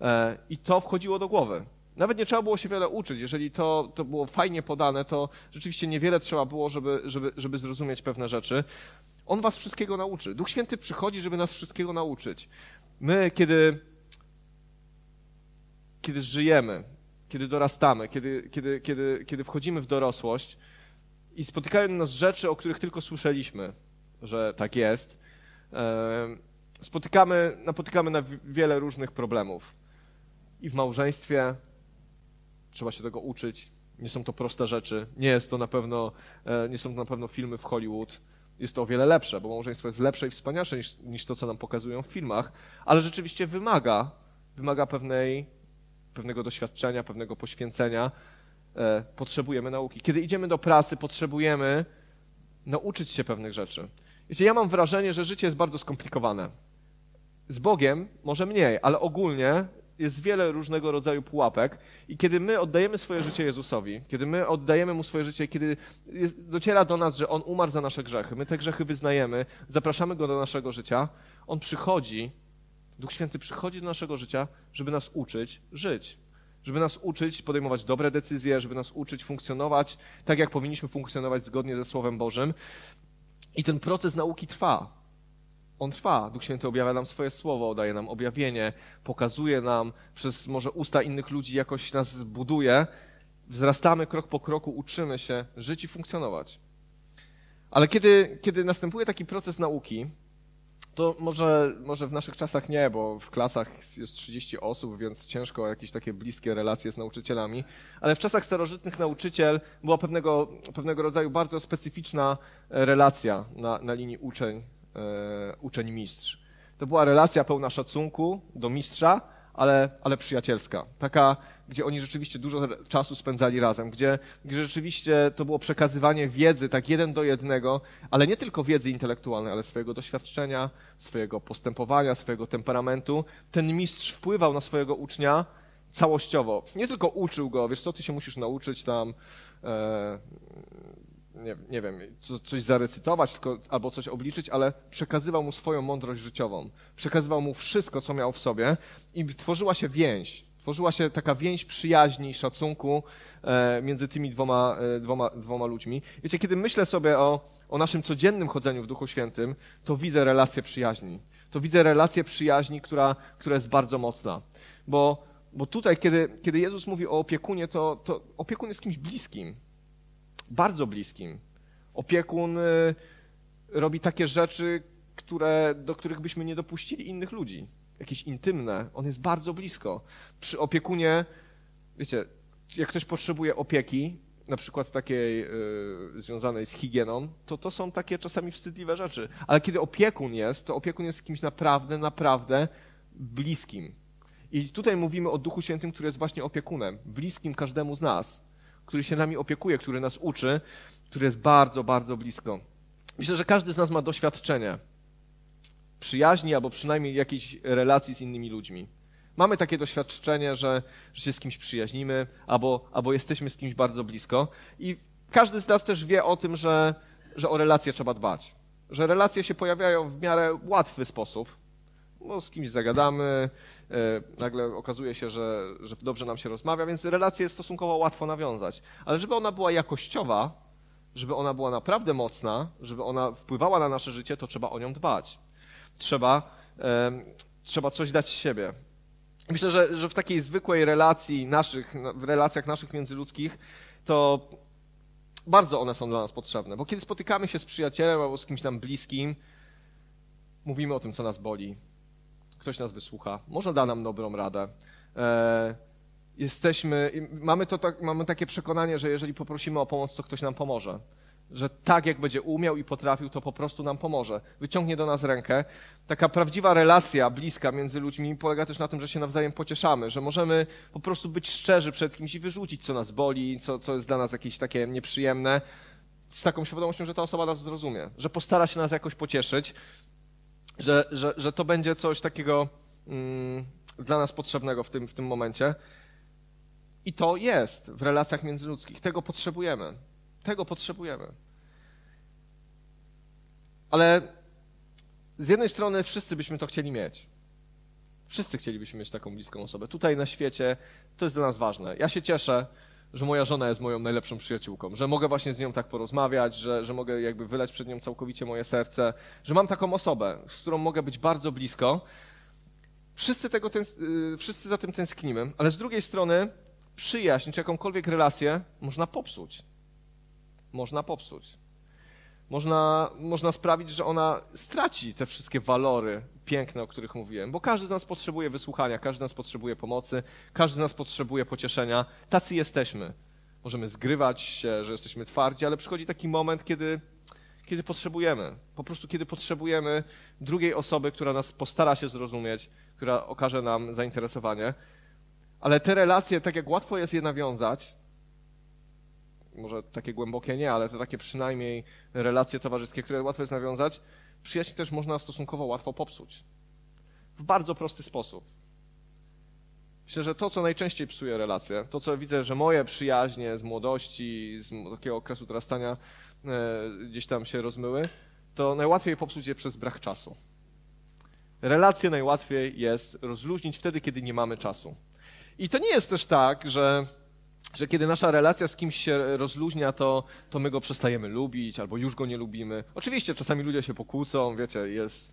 e, i to wchodziło do głowy. Nawet nie trzeba było się wiele uczyć. Jeżeli to, to było fajnie podane, to rzeczywiście niewiele trzeba było, żeby, żeby, żeby zrozumieć pewne rzeczy. On was wszystkiego nauczy. Duch Święty przychodzi, żeby nas wszystkiego nauczyć. My, kiedy, kiedy żyjemy, kiedy dorastamy, kiedy, kiedy, kiedy, kiedy wchodzimy w dorosłość i spotykają nas rzeczy, o których tylko słyszeliśmy, że tak jest, spotykamy, napotykamy na wiele różnych problemów. I w małżeństwie trzeba się tego uczyć. Nie są to proste rzeczy. Nie jest to na pewno, e, nie są to na pewno filmy w Hollywood jest to o wiele lepsze, bo małżeństwo jest lepsze i wspanialsze niż, niż to, co nam pokazują w filmach, ale rzeczywiście wymaga, wymaga pewnej, pewnego doświadczenia, pewnego poświęcenia. E, potrzebujemy nauki. Kiedy idziemy do pracy, potrzebujemy nauczyć się pewnych rzeczy. Wiecie, ja mam wrażenie, że życie jest bardzo skomplikowane. Z Bogiem może mniej, ale ogólnie jest wiele różnego rodzaju pułapek i kiedy my oddajemy swoje życie Jezusowi, kiedy my oddajemy Mu swoje życie, kiedy jest, dociera do nas, że On umarł za nasze grzechy, my te grzechy wyznajemy, zapraszamy Go do naszego życia, On przychodzi, Duch Święty przychodzi do naszego życia, żeby nas uczyć żyć. Żeby nas uczyć podejmować dobre decyzje, żeby nas uczyć funkcjonować tak, jak powinniśmy funkcjonować zgodnie ze Słowem Bożym. I ten proces nauki trwa. On trwa. Duch Święty objawia nam swoje słowo, daje nam objawienie, pokazuje nam przez może usta innych ludzi, jakoś nas buduje. Wzrastamy krok po kroku, uczymy się żyć i funkcjonować. Ale kiedy, kiedy następuje taki proces nauki, to może, może w naszych czasach nie, bo w klasach jest 30 osób, więc ciężko jakieś takie bliskie relacje z nauczycielami, ale w czasach starożytnych nauczyciel była pewnego, pewnego rodzaju bardzo specyficzna relacja na, na linii uczeń uczeń-mistrz. To była relacja pełna szacunku do mistrza, ale, ale przyjacielska. Taka, gdzie oni rzeczywiście dużo czasu spędzali razem, gdzie, gdzie rzeczywiście to było przekazywanie wiedzy tak jeden do jednego, ale nie tylko wiedzy intelektualnej, ale swojego doświadczenia, swojego postępowania, swojego temperamentu. Ten mistrz wpływał na swojego ucznia całościowo. Nie tylko uczył go, wiesz co, ty się musisz nauczyć tam e, nie, nie wiem, co, coś zarecytować tylko, albo coś obliczyć, ale przekazywał mu swoją mądrość życiową. Przekazywał mu wszystko, co miał w sobie i tworzyła się więź. Tworzyła się taka więź przyjaźni szacunku e, między tymi dwoma, e, dwoma, dwoma ludźmi. Wiecie, kiedy myślę sobie o, o naszym codziennym chodzeniu w Duchu Świętym, to widzę relację przyjaźni. To widzę relację przyjaźni, która, która jest bardzo mocna. Bo, bo tutaj, kiedy, kiedy Jezus mówi o opiekunie, to, to opiekun jest kimś bliskim bardzo bliskim. Opiekun y, robi takie rzeczy, które, do których byśmy nie dopuścili innych ludzi. Jakieś intymne. On jest bardzo blisko. Przy opiekunie, wiecie, jak ktoś potrzebuje opieki, na przykład takiej y, związanej z higieną, to to są takie czasami wstydliwe rzeczy. Ale kiedy opiekun jest, to opiekun jest kimś naprawdę, naprawdę bliskim. I tutaj mówimy o Duchu Świętym, który jest właśnie opiekunem, bliskim każdemu z nas który się nami opiekuje, który nas uczy, który jest bardzo, bardzo blisko. Myślę, że każdy z nas ma doświadczenie przyjaźni albo przynajmniej jakiejś relacji z innymi ludźmi. Mamy takie doświadczenie, że, że się z kimś przyjaźnimy albo, albo jesteśmy z kimś bardzo blisko i każdy z nas też wie o tym, że, że o relacje trzeba dbać. Że relacje się pojawiają w miarę łatwy sposób. No, z kimś zagadamy, E, nagle okazuje się, że, że dobrze nam się rozmawia, więc relację jest stosunkowo łatwo nawiązać. Ale żeby ona była jakościowa, żeby ona była naprawdę mocna, żeby ona wpływała na nasze życie, to trzeba o nią dbać. Trzeba, e, trzeba coś dać siebie. Myślę, że, że w takiej zwykłej relacji naszych, w relacjach naszych międzyludzkich, to bardzo one są dla nas potrzebne, bo kiedy spotykamy się z przyjacielem albo z kimś nam bliskim, mówimy o tym, co nas boli, ktoś nas wysłucha, może da nam dobrą radę. E, jesteśmy, mamy, to, tak, mamy takie przekonanie, że jeżeli poprosimy o pomoc, to ktoś nam pomoże. Że tak, jak będzie umiał i potrafił, to po prostu nam pomoże. Wyciągnie do nas rękę. Taka prawdziwa relacja bliska między ludźmi polega też na tym, że się nawzajem pocieszamy, że możemy po prostu być szczerzy przed kimś i wyrzucić, co nas boli, co, co jest dla nas jakieś takie nieprzyjemne, z taką świadomością, że ta osoba nas zrozumie, że postara się nas jakoś pocieszyć że, że, że to będzie coś takiego mm, dla nas potrzebnego w tym, w tym momencie. I to jest w relacjach międzyludzkich. Tego potrzebujemy. Tego potrzebujemy. Ale z jednej strony wszyscy byśmy to chcieli mieć. Wszyscy chcielibyśmy mieć taką bliską osobę. Tutaj na świecie to jest dla nas ważne. Ja się cieszę, że moja żona jest moją najlepszą przyjaciółką, że mogę właśnie z nią tak porozmawiać, że, że mogę jakby wylać przed nią całkowicie moje serce, że mam taką osobę, z którą mogę być bardzo blisko. Wszyscy, tego y, wszyscy za tym tęsknimy, ale z drugiej strony przyjaźń czy jakąkolwiek relację można popsuć. Można popsuć można, można sprawić, że ona straci te wszystkie walory piękne, o których mówiłem, bo każdy z nas potrzebuje wysłuchania, każdy z nas potrzebuje pomocy, każdy z nas potrzebuje pocieszenia. Tacy jesteśmy. Możemy zgrywać się, że jesteśmy twardzi, ale przychodzi taki moment, kiedy, kiedy potrzebujemy. Po prostu kiedy potrzebujemy drugiej osoby, która nas postara się zrozumieć, która okaże nam zainteresowanie. Ale te relacje, tak jak łatwo jest je nawiązać, może takie głębokie nie, ale to takie przynajmniej relacje towarzyskie, które łatwo jest nawiązać, przyjaźń też można stosunkowo łatwo popsuć. W bardzo prosty sposób. Myślę, że to, co najczęściej psuje relacje, to, co widzę, że moje przyjaźnie z młodości, z takiego okresu dorastania e, gdzieś tam się rozmyły, to najłatwiej popsuć je przez brak czasu. Relacje najłatwiej jest rozluźnić wtedy, kiedy nie mamy czasu. I to nie jest też tak, że, że kiedy nasza relacja z kimś się rozluźnia, to, to my go przestajemy lubić albo już go nie lubimy. Oczywiście czasami ludzie się pokłócą, wiecie, jest,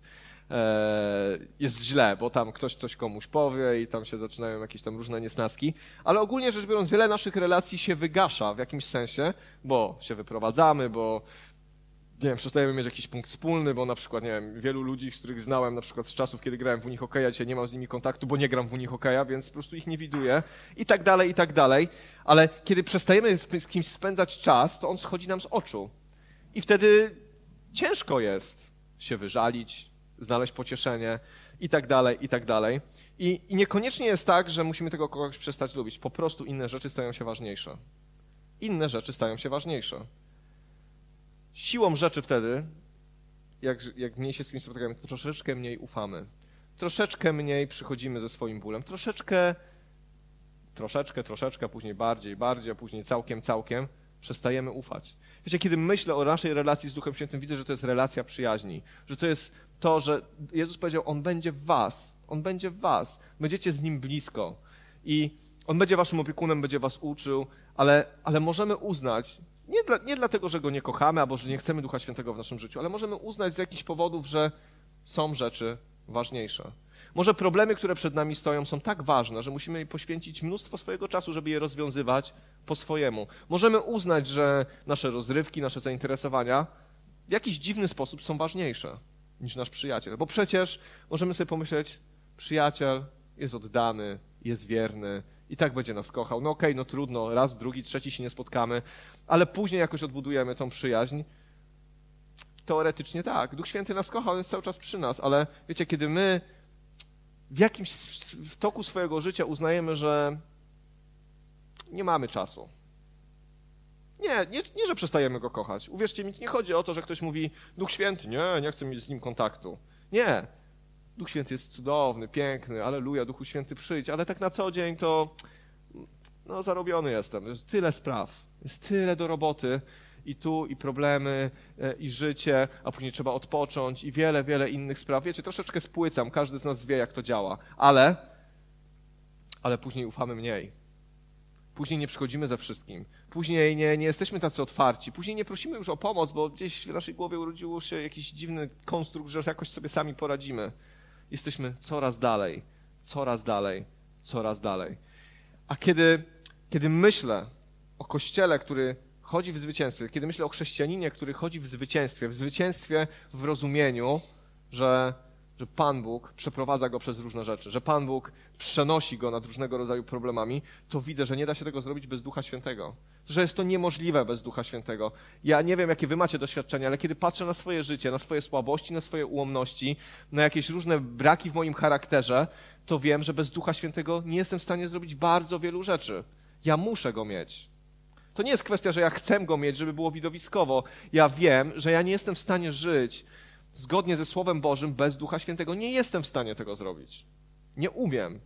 e, jest źle, bo tam ktoś coś komuś powie i tam się zaczynają jakieś tam różne niesnaski, ale ogólnie rzecz biorąc wiele naszych relacji się wygasza w jakimś sensie, bo się wyprowadzamy, bo nie wiem, przestajemy mieć jakiś punkt wspólny, bo na przykład, nie wiem, wielu ludzi, z których znałem na przykład z czasów, kiedy grałem w Unii Hokeja, dzisiaj nie mam z nimi kontaktu, bo nie gram w Unii Hokeja, więc po prostu ich nie widuję i tak dalej, i tak dalej. Ale kiedy przestajemy z kimś spędzać czas, to on schodzi nam z oczu. I wtedy ciężko jest się wyżalić, znaleźć pocieszenie i tak dalej, i tak dalej. I, I niekoniecznie jest tak, że musimy tego kogoś przestać lubić. Po prostu inne rzeczy stają się ważniejsze. Inne rzeczy stają się ważniejsze siłą rzeczy wtedy, jak, jak mniej się z kimś spotykamy, to troszeczkę mniej ufamy. Troszeczkę mniej przychodzimy ze swoim bólem. Troszeczkę, troszeczkę, troszeczkę, później bardziej, bardziej, a później całkiem, całkiem przestajemy ufać. Wiecie, kiedy myślę o naszej relacji z Duchem Świętym, widzę, że to jest relacja przyjaźni, że to jest to, że Jezus powiedział, On będzie w was, On będzie w was, będziecie z Nim blisko i On będzie waszym opiekunem, będzie was uczył, ale, ale możemy uznać, nie, dla, nie dlatego, że go nie kochamy albo że nie chcemy Ducha Świętego w naszym życiu, ale możemy uznać z jakichś powodów, że są rzeczy ważniejsze. Może problemy, które przed nami stoją, są tak ważne, że musimy poświęcić mnóstwo swojego czasu, żeby je rozwiązywać po swojemu. Możemy uznać, że nasze rozrywki, nasze zainteresowania w jakiś dziwny sposób są ważniejsze niż nasz przyjaciel. Bo przecież możemy sobie pomyśleć, przyjaciel jest oddany, jest wierny, i tak będzie nas kochał. No okej, okay, no trudno, raz, drugi, trzeci się nie spotkamy, ale później jakoś odbudujemy tą przyjaźń. Teoretycznie tak. Duch Święty nas kocha, on jest cały czas przy nas, ale wiecie, kiedy my w jakimś w toku swojego życia uznajemy, że nie mamy czasu. Nie, nie, nie, że przestajemy go kochać. Uwierzcie mi, nie chodzi o to, że ktoś mówi Duch Święty, nie, nie chcę mieć z nim kontaktu. Nie, Duch Święty jest cudowny, piękny, aleluja, Duchu Święty przyjdź, ale tak na co dzień to no, zarobiony jestem. Jest tyle spraw, jest tyle do roboty i tu, i problemy, e, i życie, a później trzeba odpocząć i wiele, wiele innych spraw. Wiecie, troszeczkę spłycam, każdy z nas wie, jak to działa, ale, ale później ufamy mniej. Później nie przychodzimy ze wszystkim. Później nie, nie jesteśmy tacy otwarci. Później nie prosimy już o pomoc, bo gdzieś w naszej głowie urodziło się jakiś dziwny konstrukt, że jakoś sobie sami poradzimy jesteśmy coraz dalej, coraz dalej, coraz dalej. A kiedy, kiedy myślę o Kościele, który chodzi w zwycięstwie, kiedy myślę o chrześcijaninie, który chodzi w zwycięstwie, w zwycięstwie w rozumieniu, że że Pan Bóg przeprowadza go przez różne rzeczy, że Pan Bóg przenosi go nad różnego rodzaju problemami, to widzę, że nie da się tego zrobić bez Ducha Świętego. Że jest to niemożliwe bez Ducha Świętego. Ja nie wiem, jakie wy macie doświadczenia, ale kiedy patrzę na swoje życie, na swoje słabości, na swoje ułomności, na jakieś różne braki w moim charakterze, to wiem, że bez Ducha Świętego nie jestem w stanie zrobić bardzo wielu rzeczy. Ja muszę go mieć. To nie jest kwestia, że ja chcę go mieć, żeby było widowiskowo. Ja wiem, że ja nie jestem w stanie żyć zgodnie ze Słowem Bożym bez Ducha Świętego. Nie jestem w stanie tego zrobić. Nie umiem.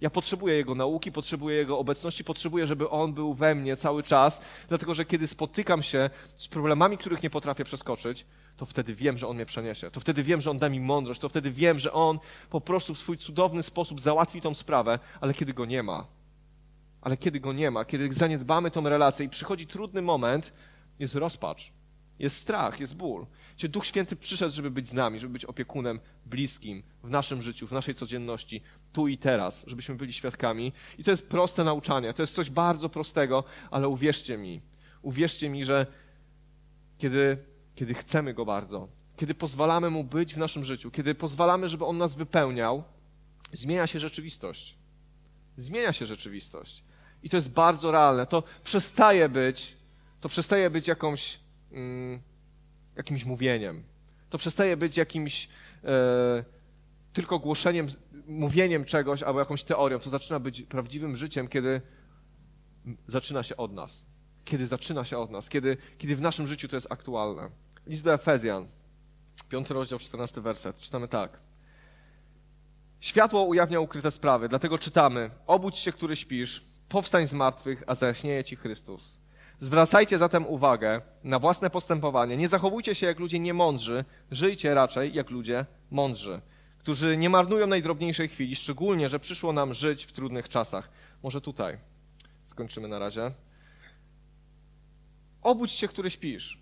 Ja potrzebuję Jego nauki, potrzebuję Jego obecności, potrzebuję, żeby On był we mnie cały czas, dlatego że kiedy spotykam się z problemami, których nie potrafię przeskoczyć, to wtedy wiem, że On mnie przeniesie. To wtedy wiem, że On da mi mądrość. To wtedy wiem, że On po prostu w swój cudowny sposób załatwi tą sprawę, ale kiedy Go nie ma, ale kiedy Go nie ma, kiedy zaniedbamy tą relację i przychodzi trudny moment, jest rozpacz, jest strach, jest ból. Gdzie Duch Święty przyszedł, żeby być z nami, żeby być opiekunem bliskim w naszym życiu, w naszej codzienności, tu i teraz, żebyśmy byli świadkami. I to jest proste nauczanie, to jest coś bardzo prostego, ale uwierzcie mi, uwierzcie mi, że kiedy, kiedy chcemy Go bardzo, kiedy pozwalamy Mu być w naszym życiu, kiedy pozwalamy, żeby On nas wypełniał, zmienia się rzeczywistość. Zmienia się rzeczywistość. I to jest bardzo realne. To przestaje być, to przestaje być jakąś mm, jakimś mówieniem. To przestaje być jakimś e, tylko głoszeniem, mówieniem czegoś albo jakąś teorią. To zaczyna być prawdziwym życiem, kiedy zaczyna się od nas. kiedy zaczyna się od nas, kiedy, kiedy w naszym życiu to jest aktualne. List do Efezjan, 5 rozdział, 14 werset. Czytamy tak. Światło ujawnia ukryte sprawy, dlatego czytamy: Obudź się, który śpisz, powstań z martwych, a zajaśnieje ci Chrystus. Zwracajcie zatem uwagę na własne postępowanie. Nie zachowujcie się jak ludzie niemądrzy, żyjcie raczej jak ludzie mądrzy, którzy nie marnują najdrobniejszej chwili, szczególnie, że przyszło nam żyć w trudnych czasach. Może tutaj skończymy na razie. Obudź się, który śpisz.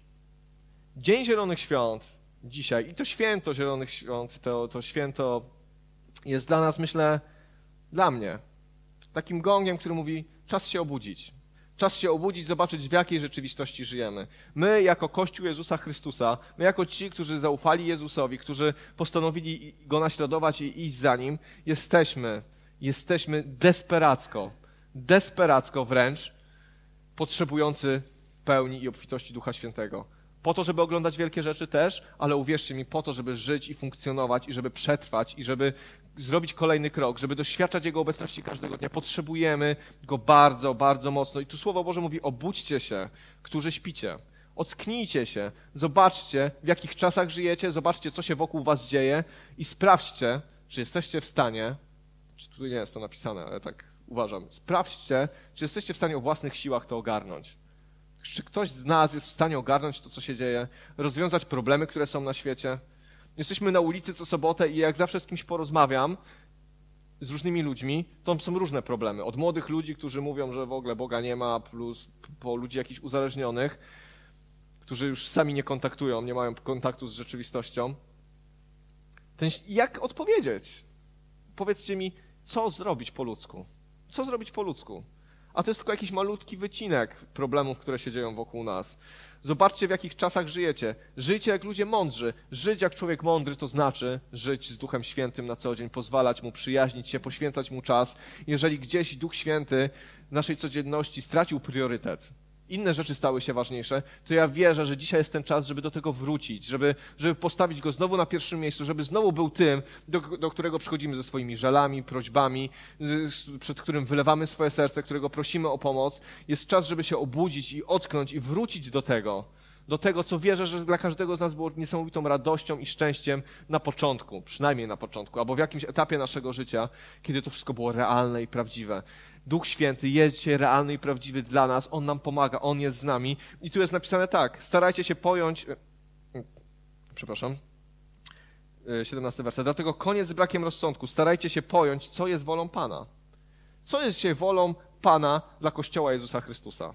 Dzień Zielonych Świąt dzisiaj i to święto Zielonych Świąt, to, to święto jest dla nas, myślę, dla mnie, takim gongiem, który mówi: czas się obudzić. Czas się obudzić, zobaczyć, w jakiej rzeczywistości żyjemy. My, jako Kościół Jezusa Chrystusa, my, jako ci, którzy zaufali Jezusowi, którzy postanowili go naśladować i iść za nim, jesteśmy, jesteśmy desperacko, desperacko wręcz potrzebujący pełni i obfitości Ducha Świętego. Po to, żeby oglądać wielkie rzeczy też, ale uwierzcie mi, po to, żeby żyć i funkcjonować i żeby przetrwać i żeby zrobić kolejny krok, żeby doświadczać Jego obecności każdego dnia. Potrzebujemy Go bardzo, bardzo mocno. I tu Słowo Boże mówi, obudźcie się, którzy śpicie. Ocknijcie się, zobaczcie, w jakich czasach żyjecie, zobaczcie, co się wokół was dzieje i sprawdźcie, czy jesteście w stanie, czy tu nie jest to napisane, ale tak uważam, sprawdźcie, czy jesteście w stanie o własnych siłach to ogarnąć. Czy ktoś z nas jest w stanie ogarnąć to, co się dzieje, rozwiązać problemy, które są na świecie? Jesteśmy na ulicy co sobotę i jak zawsze z kimś porozmawiam, z różnymi ludźmi, to są różne problemy. Od młodych ludzi, którzy mówią, że w ogóle Boga nie ma, plus po ludzi jakichś uzależnionych, którzy już sami nie kontaktują, nie mają kontaktu z rzeczywistością. Ten, jak odpowiedzieć? Powiedzcie mi, co zrobić po ludzku? Co zrobić po ludzku? A to jest tylko jakiś malutki wycinek problemów, które się dzieją wokół nas. Zobaczcie, w jakich czasach żyjecie. Żyjcie jak ludzie mądrzy. Żyć jak człowiek mądry to znaczy żyć z Duchem Świętym na co dzień, pozwalać Mu przyjaźnić się, poświęcać Mu czas. Jeżeli gdzieś Duch Święty naszej codzienności stracił priorytet, inne rzeczy stały się ważniejsze, to ja wierzę, że dzisiaj jest ten czas, żeby do tego wrócić, żeby, żeby postawić go znowu na pierwszym miejscu, żeby znowu był tym, do, do którego przychodzimy ze swoimi żalami, prośbami, przed którym wylewamy swoje serce, którego prosimy o pomoc. Jest czas, żeby się obudzić i ocknąć i wrócić do tego, do tego, co wierzę, że dla każdego z nas było niesamowitą radością i szczęściem na początku, przynajmniej na początku, albo w jakimś etapie naszego życia, kiedy to wszystko było realne i prawdziwe. Duch Święty jest dzisiaj realny i prawdziwy dla nas, On nam pomaga, On jest z nami. I tu jest napisane tak, starajcie się pojąć, e, przepraszam, 17 e, werset, dlatego koniec z brakiem rozsądku, starajcie się pojąć, co jest wolą Pana. Co jest dzisiaj wolą Pana dla Kościoła Jezusa Chrystusa?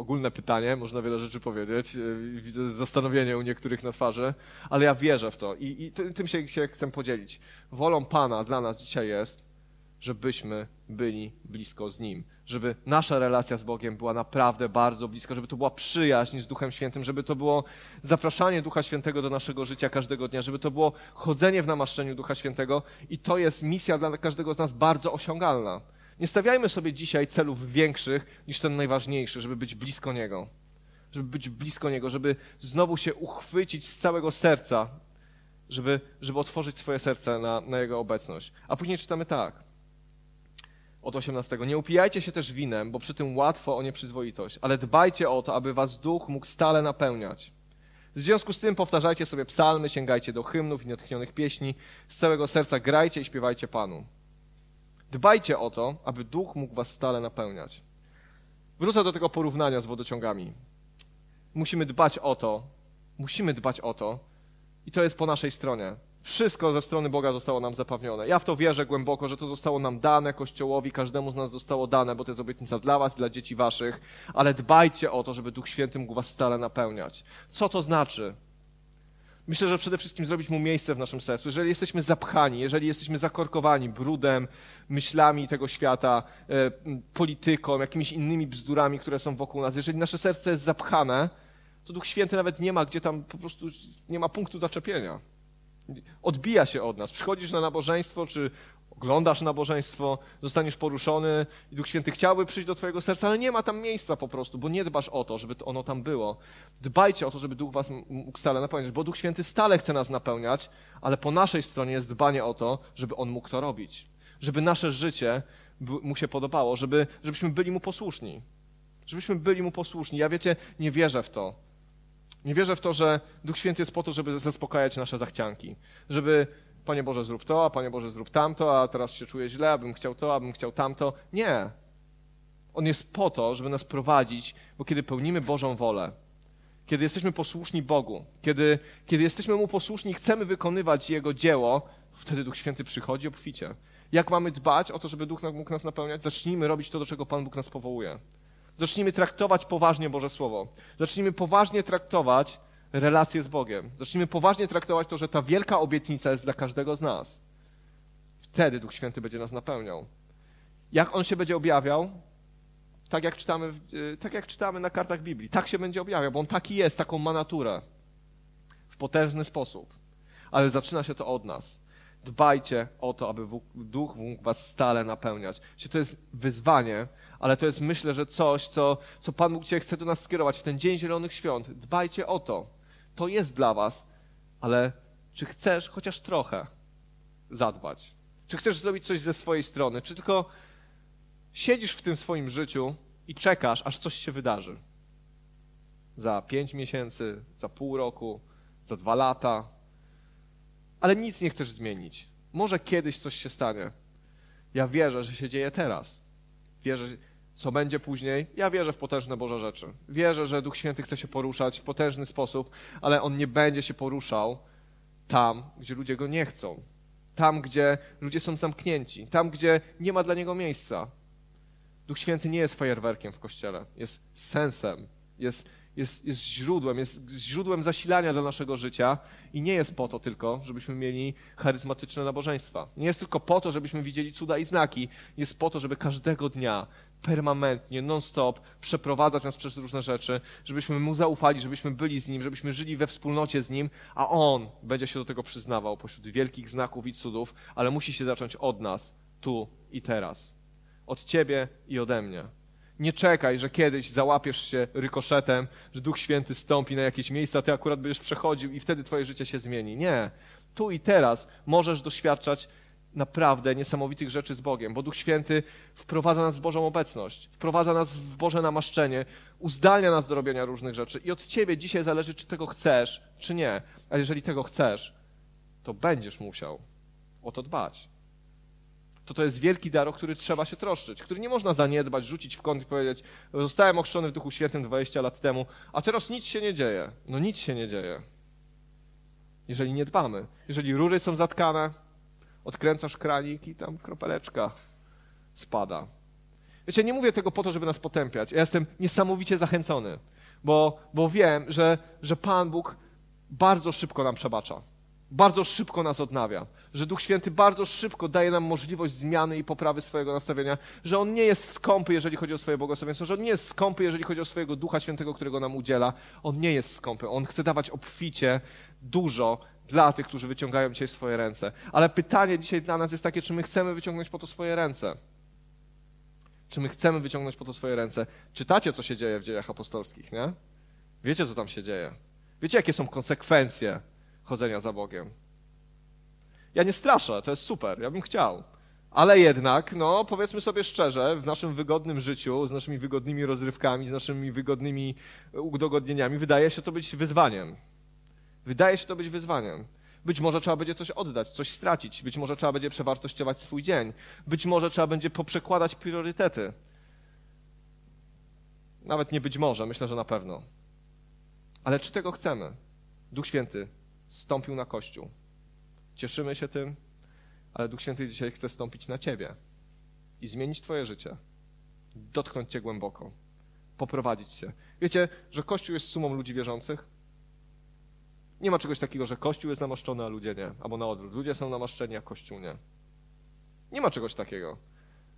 Ogólne pytanie, można wiele rzeczy powiedzieć. E, widzę zastanowienie u niektórych na twarzy, ale ja wierzę w to i, i tym się, się chcę podzielić. Wolą Pana dla nas dzisiaj jest, żebyśmy byli blisko z Nim, żeby nasza relacja z Bogiem była naprawdę bardzo bliska, żeby to była przyjaźń z Duchem Świętym, żeby to było zapraszanie Ducha Świętego do naszego życia każdego dnia, żeby to było chodzenie w namaszczeniu Ducha Świętego i to jest misja dla każdego z nas bardzo osiągalna. Nie stawiajmy sobie dzisiaj celów większych niż ten najważniejszy, żeby być blisko Niego. Żeby być blisko Niego, żeby znowu się uchwycić z całego serca, żeby, żeby otworzyć swoje serce na, na Jego obecność. A później czytamy tak. Od 18. Nie upijajcie się też winem, bo przy tym łatwo o nieprzyzwoitość, ale dbajcie o to, aby was duch mógł stale napełniać. W związku z tym powtarzajcie sobie psalmy, sięgajcie do hymnów i natchnionych pieśni, z całego serca grajcie i śpiewajcie Panu. Dbajcie o to, aby duch mógł was stale napełniać. Wrócę do tego porównania z wodociągami. Musimy dbać o to, musimy dbać o to, i to jest po naszej stronie. Wszystko ze strony Boga zostało nam zapewnione. Ja w to wierzę głęboko, że to zostało nam dane Kościołowi, każdemu z nas zostało dane, bo to jest obietnica dla was, dla dzieci waszych, ale dbajcie o to, żeby Duch Święty mógł was stale napełniać. Co to znaczy? Myślę, że przede wszystkim zrobić mu miejsce w naszym sercu. Jeżeli jesteśmy zapchani, jeżeli jesteśmy zakorkowani brudem, myślami tego świata, e, polityką, jakimiś innymi bzdurami, które są wokół nas, jeżeli nasze serce jest zapchane, to Duch Święty nawet nie ma, gdzie tam po prostu nie ma punktu zaczepienia. Odbija się od nas. Przychodzisz na nabożeństwo, czy oglądasz nabożeństwo, zostaniesz poruszony i Duch Święty chciałby przyjść do twojego serca, ale nie ma tam miejsca po prostu, bo nie dbasz o to, żeby ono tam było. Dbajcie o to, żeby Duch was mógł stale napełniać, bo Duch Święty stale chce nas napełniać, ale po naszej stronie jest dbanie o to, żeby On mógł to robić. Żeby nasze życie mu się podobało, żeby, żebyśmy byli mu posłuszni. Żebyśmy byli mu posłuszni. Ja wiecie, nie wierzę w to. Nie wierzę w to, że Duch Święty jest po to, żeby zaspokajać nasze zachcianki. Żeby, Panie Boże, zrób to, a Panie Boże, zrób tamto, a teraz się czuję źle, abym chciał to, abym chciał tamto. Nie. On jest po to, żeby nas prowadzić, bo kiedy pełnimy Bożą wolę, kiedy jesteśmy posłuszni Bogu, kiedy, kiedy jesteśmy Mu posłuszni chcemy wykonywać Jego dzieło, wtedy Duch Święty przychodzi obficie. Jak mamy dbać o to, żeby Duch mógł nas napełniać? Zacznijmy robić to, do czego Pan Bóg nas powołuje. Zacznijmy traktować poważnie Boże Słowo. Zacznijmy poważnie traktować relacje z Bogiem. Zacznijmy poważnie traktować to, że ta wielka obietnica jest dla każdego z nas. Wtedy Duch Święty będzie nas napełniał. Jak On się będzie objawiał? Tak jak czytamy, y, tak jak czytamy na kartach Biblii. Tak się będzie objawiał, bo On taki jest, taką ma naturę. W potężny sposób. Ale zaczyna się to od nas. Dbajcie o to, aby Duch mógł was stale napełniać. To jest wyzwanie, ale to jest myślę, że coś, co, co Pan Bóg Cię chce do nas skierować w ten Dzień Zielonych Świąt. Dbajcie o to. To jest dla Was, ale czy chcesz chociaż trochę zadbać? Czy chcesz zrobić coś ze swojej strony? Czy tylko siedzisz w tym swoim życiu i czekasz, aż coś się wydarzy? Za pięć miesięcy, za pół roku, za dwa lata, ale nic nie chcesz zmienić. Może kiedyś coś się stanie. Ja wierzę, że się dzieje teraz. Wierzę, co będzie później. Ja wierzę w potężne Boże rzeczy. Wierzę, że Duch Święty chce się poruszać w potężny sposób, ale On nie będzie się poruszał tam, gdzie ludzie Go nie chcą. Tam, gdzie ludzie są zamknięci. Tam, gdzie nie ma dla Niego miejsca. Duch Święty nie jest fajerwerkiem w Kościele. Jest sensem. Jest, jest, jest źródłem, jest źródłem zasilania dla naszego życia i nie jest po to tylko, żebyśmy mieli charyzmatyczne nabożeństwa. Nie jest tylko po to, żebyśmy widzieli cuda i znaki. Jest po to, żeby każdego dnia permanentnie, non-stop przeprowadzać nas przez różne rzeczy, żebyśmy Mu zaufali, żebyśmy byli z Nim, żebyśmy żyli we wspólnocie z Nim, a On będzie się do tego przyznawał pośród wielkich znaków i cudów, ale musi się zacząć od nas, tu i teraz. Od Ciebie i ode mnie. Nie czekaj, że kiedyś załapiesz się rykoszetem, że Duch Święty stąpi na jakieś miejsca, ty akurat będziesz przechodził i wtedy twoje życie się zmieni. Nie. Tu i teraz możesz doświadczać naprawdę niesamowitych rzeczy z Bogiem, bo Duch Święty wprowadza nas w Bożą obecność, wprowadza nas w Boże namaszczenie, uzdalnia nas do robienia różnych rzeczy i od ciebie dzisiaj zależy, czy tego chcesz, czy nie. A jeżeli tego chcesz, to będziesz musiał o to dbać to to jest wielki dar, o który trzeba się troszczyć, który nie można zaniedbać, rzucić w kąt i powiedzieć, zostałem ochrzczony w Duchu Świętym 20 lat temu, a teraz nic się nie dzieje. No nic się nie dzieje. Jeżeli nie dbamy. Jeżeli rury są zatkane, odkręcasz kranik i tam kropeleczka spada. Wiecie, nie mówię tego po to, żeby nas potępiać. Ja jestem niesamowicie zachęcony, bo, bo wiem, że, że Pan Bóg bardzo szybko nam przebacza bardzo szybko nas odnawia, że Duch Święty bardzo szybko daje nam możliwość zmiany i poprawy swojego nastawienia, że On nie jest skąpy, jeżeli chodzi o swoje błogosławieństwo, że On nie jest skąpy, jeżeli chodzi o swojego Ducha Świętego, którego nam udziela. On nie jest skąpy. On chce dawać obficie, dużo dla tych, którzy wyciągają dzisiaj swoje ręce. Ale pytanie dzisiaj dla nas jest takie, czy my chcemy wyciągnąć po to swoje ręce? Czy my chcemy wyciągnąć po to swoje ręce? Czytacie, co się dzieje w dziejach apostolskich, nie? Wiecie, co tam się dzieje. Wiecie, jakie są konsekwencje chodzenia za Bogiem. Ja nie straszę, to jest super, ja bym chciał. Ale jednak, no powiedzmy sobie szczerze, w naszym wygodnym życiu, z naszymi wygodnymi rozrywkami, z naszymi wygodnymi udogodnieniami, wydaje się to być wyzwaniem. Wydaje się to być wyzwaniem. Być może trzeba będzie coś oddać, coś stracić, być może trzeba będzie przewartościować swój dzień, być może trzeba będzie poprzekładać priorytety. Nawet nie być może, myślę, że na pewno. Ale czy tego chcemy? Duch Święty stąpił na Kościół. Cieszymy się tym, ale Duch Święty dzisiaj chce stąpić na Ciebie i zmienić Twoje życie, dotknąć Cię głęboko, poprowadzić Cię. Wiecie, że Kościół jest sumą ludzi wierzących? Nie ma czegoś takiego, że Kościół jest namaszczony, a ludzie nie, albo na odwrót. Ludzie są namaszczeni, a Kościół nie. Nie ma czegoś takiego,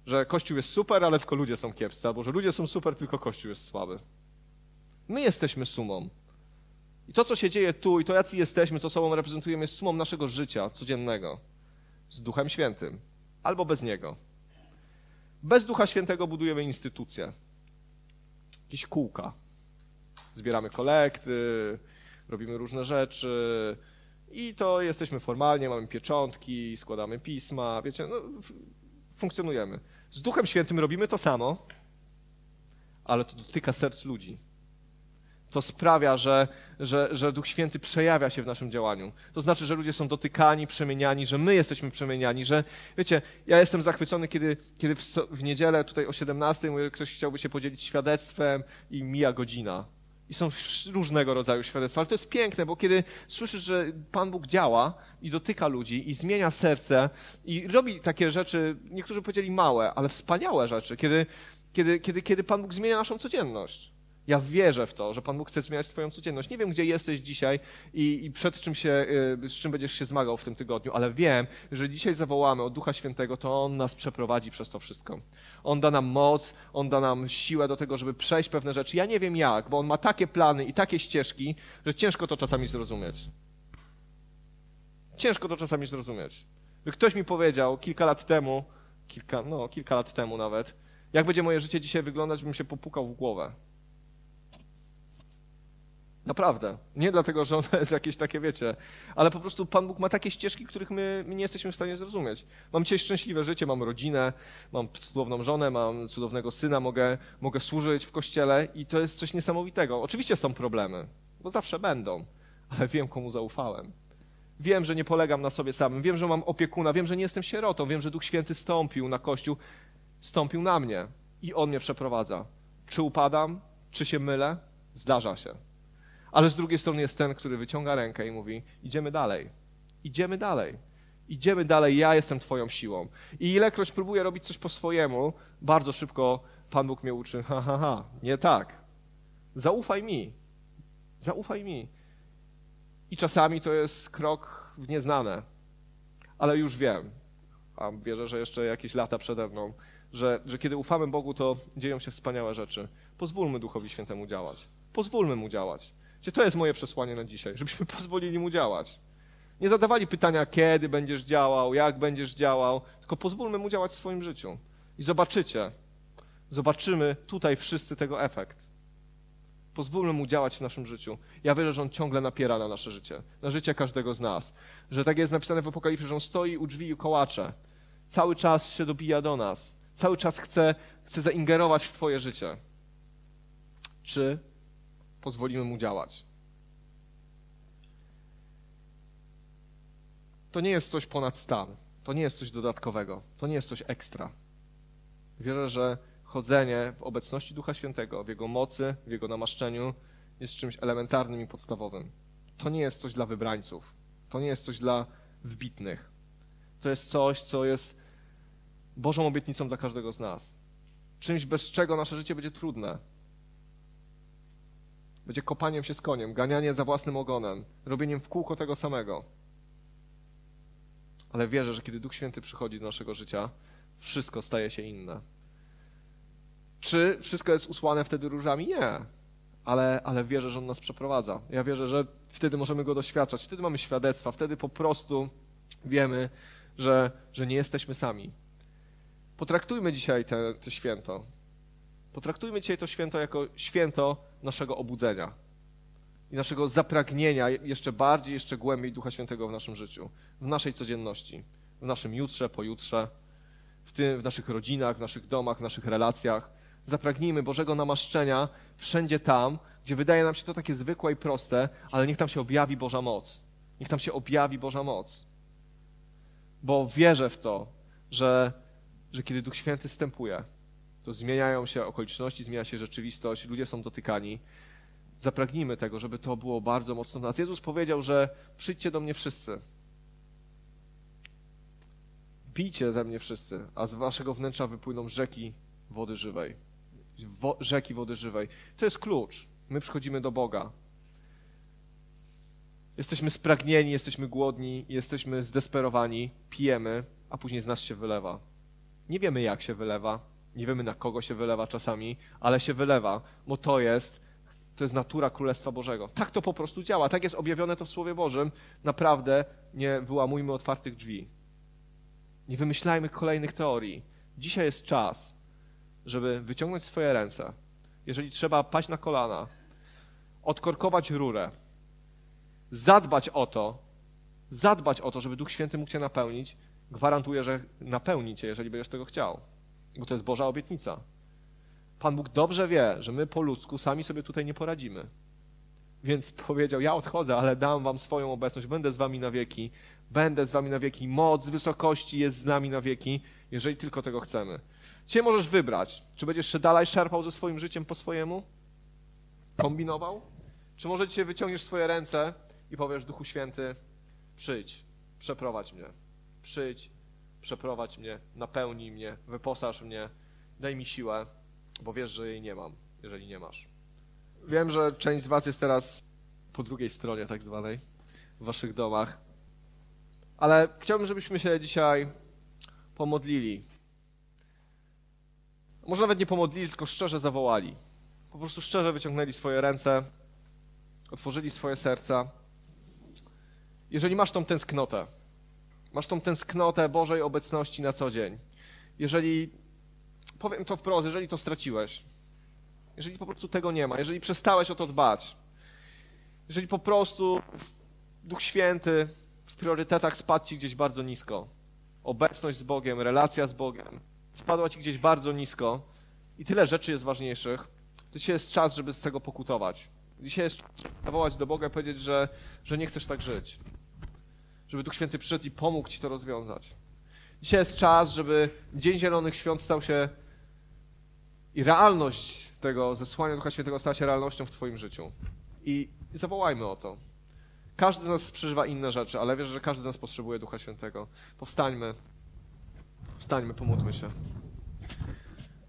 że Kościół jest super, ale tylko ludzie są kiepscy, albo że ludzie są super, tylko Kościół jest słaby. My jesteśmy sumą i to, co się dzieje tu i to, jacy jesteśmy, co sobą reprezentujemy, jest sumą naszego życia codziennego z Duchem Świętym albo bez Niego. Bez Ducha Świętego budujemy instytucje, jakieś kółka. Zbieramy kolekty, robimy różne rzeczy i to jesteśmy formalnie, mamy pieczątki, składamy pisma, wiecie, no, funkcjonujemy. Z Duchem Świętym robimy to samo, ale to dotyka serc ludzi. To sprawia, że, że, że Duch Święty przejawia się w naszym działaniu. To znaczy, że ludzie są dotykani, przemieniani, że my jesteśmy przemieniani, że wiecie, ja jestem zachwycony, kiedy, kiedy w, w niedzielę tutaj o 17 ktoś chciałby się podzielić świadectwem i mija godzina. I są różnego rodzaju świadectwa, ale to jest piękne, bo kiedy słyszysz, że Pan Bóg działa i dotyka ludzi i zmienia serce i robi takie rzeczy, niektórzy powiedzieli małe, ale wspaniałe rzeczy, kiedy, kiedy, kiedy, kiedy Pan Bóg zmienia naszą codzienność. Ja wierzę w to, że Pan Bóg chce zmieniać Twoją codzienność. Nie wiem, gdzie jesteś dzisiaj i, i, przed czym się, y, z czym będziesz się zmagał w tym tygodniu, ale wiem, że dzisiaj zawołamy od Ducha Świętego, to On nas przeprowadzi przez to wszystko. On da nam moc, On da nam siłę do tego, żeby przejść pewne rzeczy. Ja nie wiem jak, bo On ma takie plany i takie ścieżki, że ciężko to czasami zrozumieć. Ciężko to czasami zrozumieć. Ktoś mi powiedział kilka lat temu, kilka, no kilka lat temu nawet, jak będzie moje życie dzisiaj wyglądać, bym się popukał w głowę. Naprawdę. Nie dlatego, że ono jest jakieś takie, wiecie, ale po prostu Pan Bóg ma takie ścieżki, których my, my, nie jesteśmy w stanie zrozumieć. Mam dzisiaj szczęśliwe życie, mam rodzinę, mam cudowną żonę, mam cudownego syna, mogę, mogę służyć w kościele i to jest coś niesamowitego. Oczywiście są problemy, bo zawsze będą, ale wiem, komu zaufałem. Wiem, że nie polegam na sobie samym, wiem, że mam opiekuna, wiem, że nie jestem sierotą, wiem, że Duch Święty stąpił na Kościół, stąpił na mnie i On mnie przeprowadza. Czy upadam, czy się mylę? Zdarza się ale z drugiej strony jest ten, który wyciąga rękę i mówi: Idziemy dalej, idziemy dalej, idziemy dalej, ja jestem Twoją siłą. I ilekroć próbuję robić coś po swojemu, bardzo szybko Pan Bóg mnie uczy: Ha, ha, ha, nie tak. Zaufaj mi, zaufaj mi. I czasami to jest krok w nieznane, ale już wiem, a wierzę, że jeszcze jakieś lata przede mną, że, że kiedy ufamy Bogu, to dzieją się wspaniałe rzeczy. Pozwólmy Duchowi Świętemu działać. Pozwólmy Mu działać. To jest moje przesłanie na dzisiaj, żebyśmy pozwolili mu działać. Nie zadawali pytania, kiedy będziesz działał, jak będziesz działał, tylko pozwólmy mu działać w swoim życiu. I zobaczycie, zobaczymy tutaj wszyscy tego efekt. Pozwólmy mu działać w naszym życiu. Ja wierzę, że on ciągle napiera na nasze życie, na życie każdego z nas. Że tak jest napisane w Apokalipsie, że on stoi u drzwi i kołacze. Cały czas się dobija do nas. Cały czas chce, chce zaingerować w Twoje życie. Czy pozwolimy mu działać. To nie jest coś ponad stan, to nie jest coś dodatkowego, to nie jest coś ekstra. Wierzę, że chodzenie w obecności Ducha Świętego, w Jego mocy, w Jego namaszczeniu jest czymś elementarnym i podstawowym. To nie jest coś dla wybrańców, to nie jest coś dla wbitnych. To jest coś, co jest Bożą obietnicą dla każdego z nas. Czymś, bez czego nasze życie będzie trudne, będzie kopaniem się z koniem, ganianie za własnym ogonem, robieniem w kółko tego samego. Ale wierzę, że kiedy Duch Święty przychodzi do naszego życia, wszystko staje się inne. Czy wszystko jest usłane wtedy różami? Nie. Ale, ale wierzę, że On nas przeprowadza. Ja wierzę, że wtedy możemy Go doświadczać, wtedy mamy świadectwa, wtedy po prostu wiemy, że, że nie jesteśmy sami. Potraktujmy dzisiaj te, te święto. Potraktujmy dzisiaj to święto jako święto naszego obudzenia i naszego zapragnienia jeszcze bardziej, jeszcze głębiej Ducha Świętego w naszym życiu, w naszej codzienności, w naszym jutrze, pojutrze, w, tym, w naszych rodzinach, w naszych domach, w naszych relacjach. Zapragnijmy Bożego namaszczenia wszędzie tam, gdzie wydaje nam się to takie zwykłe i proste, ale niech tam się objawi Boża moc. Niech tam się objawi Boża moc. Bo wierzę w to, że, że kiedy Duch Święty stępuje, to zmieniają się okoliczności, zmienia się rzeczywistość, ludzie są dotykani. Zapragnijmy tego, żeby to było bardzo mocno w nas. Jezus powiedział, że przyjdźcie do mnie wszyscy. Pijcie ze mnie wszyscy, a z waszego wnętrza wypłyną rzeki wody żywej. Wo rzeki wody żywej. To jest klucz. My przychodzimy do Boga. Jesteśmy spragnieni, jesteśmy głodni, jesteśmy zdesperowani, pijemy, a później z nas się wylewa. Nie wiemy, jak się wylewa, nie wiemy na kogo się wylewa czasami, ale się wylewa, bo to jest, to jest natura Królestwa Bożego. Tak to po prostu działa, tak jest objawione to w Słowie Bożym. Naprawdę nie wyłamujmy otwartych drzwi. Nie wymyślajmy kolejnych teorii. Dzisiaj jest czas, żeby wyciągnąć swoje ręce. Jeżeli trzeba paść na kolana, odkorkować rurę, zadbać o to, zadbać o to, żeby Duch Święty mógł cię napełnić, gwarantuję, że napełni cię, jeżeli będziesz tego chciał. Bo to jest Boża obietnica. Pan Bóg dobrze wie, że my po ludzku sami sobie tutaj nie poradzimy. Więc powiedział: Ja odchodzę, ale dam wam swoją obecność, będę z wami na wieki, będę z wami na wieki. Moc wysokości jest z nami na wieki, jeżeli tylko tego chcemy. Dzisiaj możesz wybrać, czy będziesz się dalej szarpał ze swoim życiem po swojemu, kombinował, czy może dzisiaj wyciągniesz swoje ręce i powiesz: Duchu Święty, przyjdź, przeprowadź mnie, przyjdź, przeprowadź mnie, napełnij mnie, wyposaż mnie, daj mi siłę, bo wiesz, że jej nie mam, jeżeli nie masz. Wiem, że część z Was jest teraz po drugiej stronie, tak zwanej, w Waszych domach, ale chciałbym, żebyśmy się dzisiaj pomodlili. Może nawet nie pomodlili, tylko szczerze zawołali. Po prostu szczerze wyciągnęli swoje ręce, otworzyli swoje serca. Jeżeli masz tą tęsknotę, masz tą tęsknotę Bożej obecności na co dzień, jeżeli, powiem to wprost, jeżeli to straciłeś, jeżeli po prostu tego nie ma, jeżeli przestałeś o to dbać, jeżeli po prostu Duch Święty w priorytetach spadł ci gdzieś bardzo nisko, obecność z Bogiem, relacja z Bogiem spadła ci gdzieś bardzo nisko i tyle rzeczy jest ważniejszych, to dzisiaj jest czas, żeby z tego pokutować. Dzisiaj jest czas, żeby zawołać do Boga i powiedzieć, że, że nie chcesz tak żyć. Żeby Duch Święty przyszedł i pomógł ci to rozwiązać. Dzisiaj jest czas, żeby Dzień Zielonych Świąt stał się i realność tego zesłania Ducha Świętego stała się realnością w Twoim życiu. I, zawołajmy o to. Każdy z nas przeżywa inne rzeczy, ale wierzę, że każdy z nas potrzebuje Ducha Świętego. Powstańmy. Wstańmy, pomódlmy się.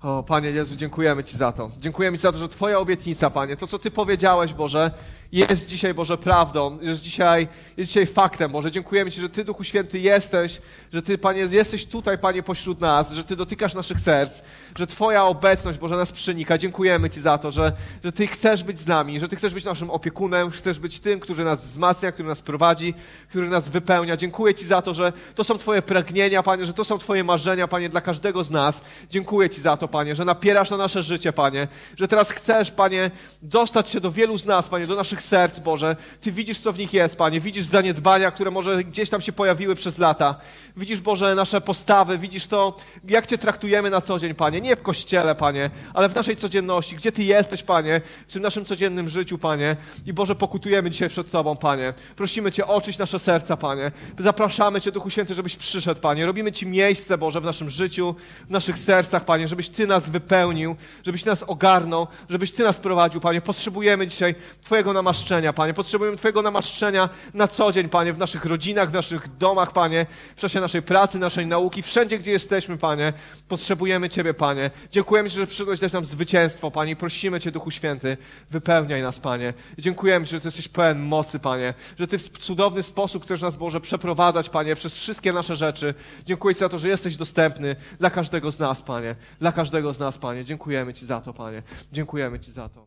O, Panie Jezu, dziękujemy Ci za to. Dziękujemy Ci za to, że Twoja obietnica, Panie, to co Ty powiedziałeś, Boże, jest dzisiaj, Boże, prawdą, jest dzisiaj, jest dzisiaj faktem, Boże. Dziękujemy Ci, że Ty, Duchu Święty, jesteś, że Ty, Panie, jesteś tutaj, Panie, pośród nas, że Ty dotykasz naszych serc, że Twoja obecność, Boże, nas przenika. Dziękujemy Ci za to, że, że Ty chcesz być z nami, że Ty chcesz być naszym opiekunem, chcesz być tym, który nas wzmacnia, który nas prowadzi, który nas wypełnia. Dziękuję Ci za to, że to są Twoje pragnienia, Panie, że to są Twoje marzenia, Panie, dla każdego z nas. Dziękuję Ci za to, Panie, że napierasz na nasze życie, Panie, że teraz chcesz, Panie, dostać się do wielu z nas, Panie, do naszych serc, Boże. Ty widzisz, co w nich jest, Panie. Widzisz zaniedbania, które może gdzieś tam się pojawiły przez lata. Widzisz, Boże, nasze postawy, widzisz to, jak Cię traktujemy na co dzień, Panie. Nie w kościele, Panie, ale w naszej codzienności. Gdzie Ty jesteś, Panie, w tym naszym codziennym życiu, Panie. I Boże, pokutujemy dzisiaj przed Tobą, Panie. Prosimy Cię, oczyść nasze serca, Panie. Zapraszamy Cię, Duchu Święty, żebyś przyszedł, Panie. Robimy Ci miejsce, Boże, w naszym życiu, w naszych sercach, Panie, żebyś Ty nas wypełnił, żebyś nas ogarnął, żebyś Ty nas prowadził, Panie. Potrzebujemy dzisiaj Twojego namaszczenia, Panie. Potrzebujemy Twojego namaszczenia na co dzień, Panie, w naszych rodzinach, w naszych domach, Panie, w czasie naszej pracy, naszej nauki, wszędzie, gdzie jesteśmy, Panie. Potrzebujemy Ciebie, Panie. Dziękujemy Ci, że przyszedłeś dać nam zwycięstwo, Panie. Prosimy Cię, Duchu Święty, wypełniaj nas, Panie. Dziękujemy Ci, że Ty jesteś pełen mocy, Panie. Że Ty w cudowny sposób chcesz nas, Boże, przeprowadzać, Panie, przez wszystkie nasze rzeczy. Dziękuję Ci za to, że jesteś dostępny dla każdego z nas, Panie. Dla każdego z nas, Panie. Dziękujemy Ci za to, Panie. Dziękujemy Ci za to.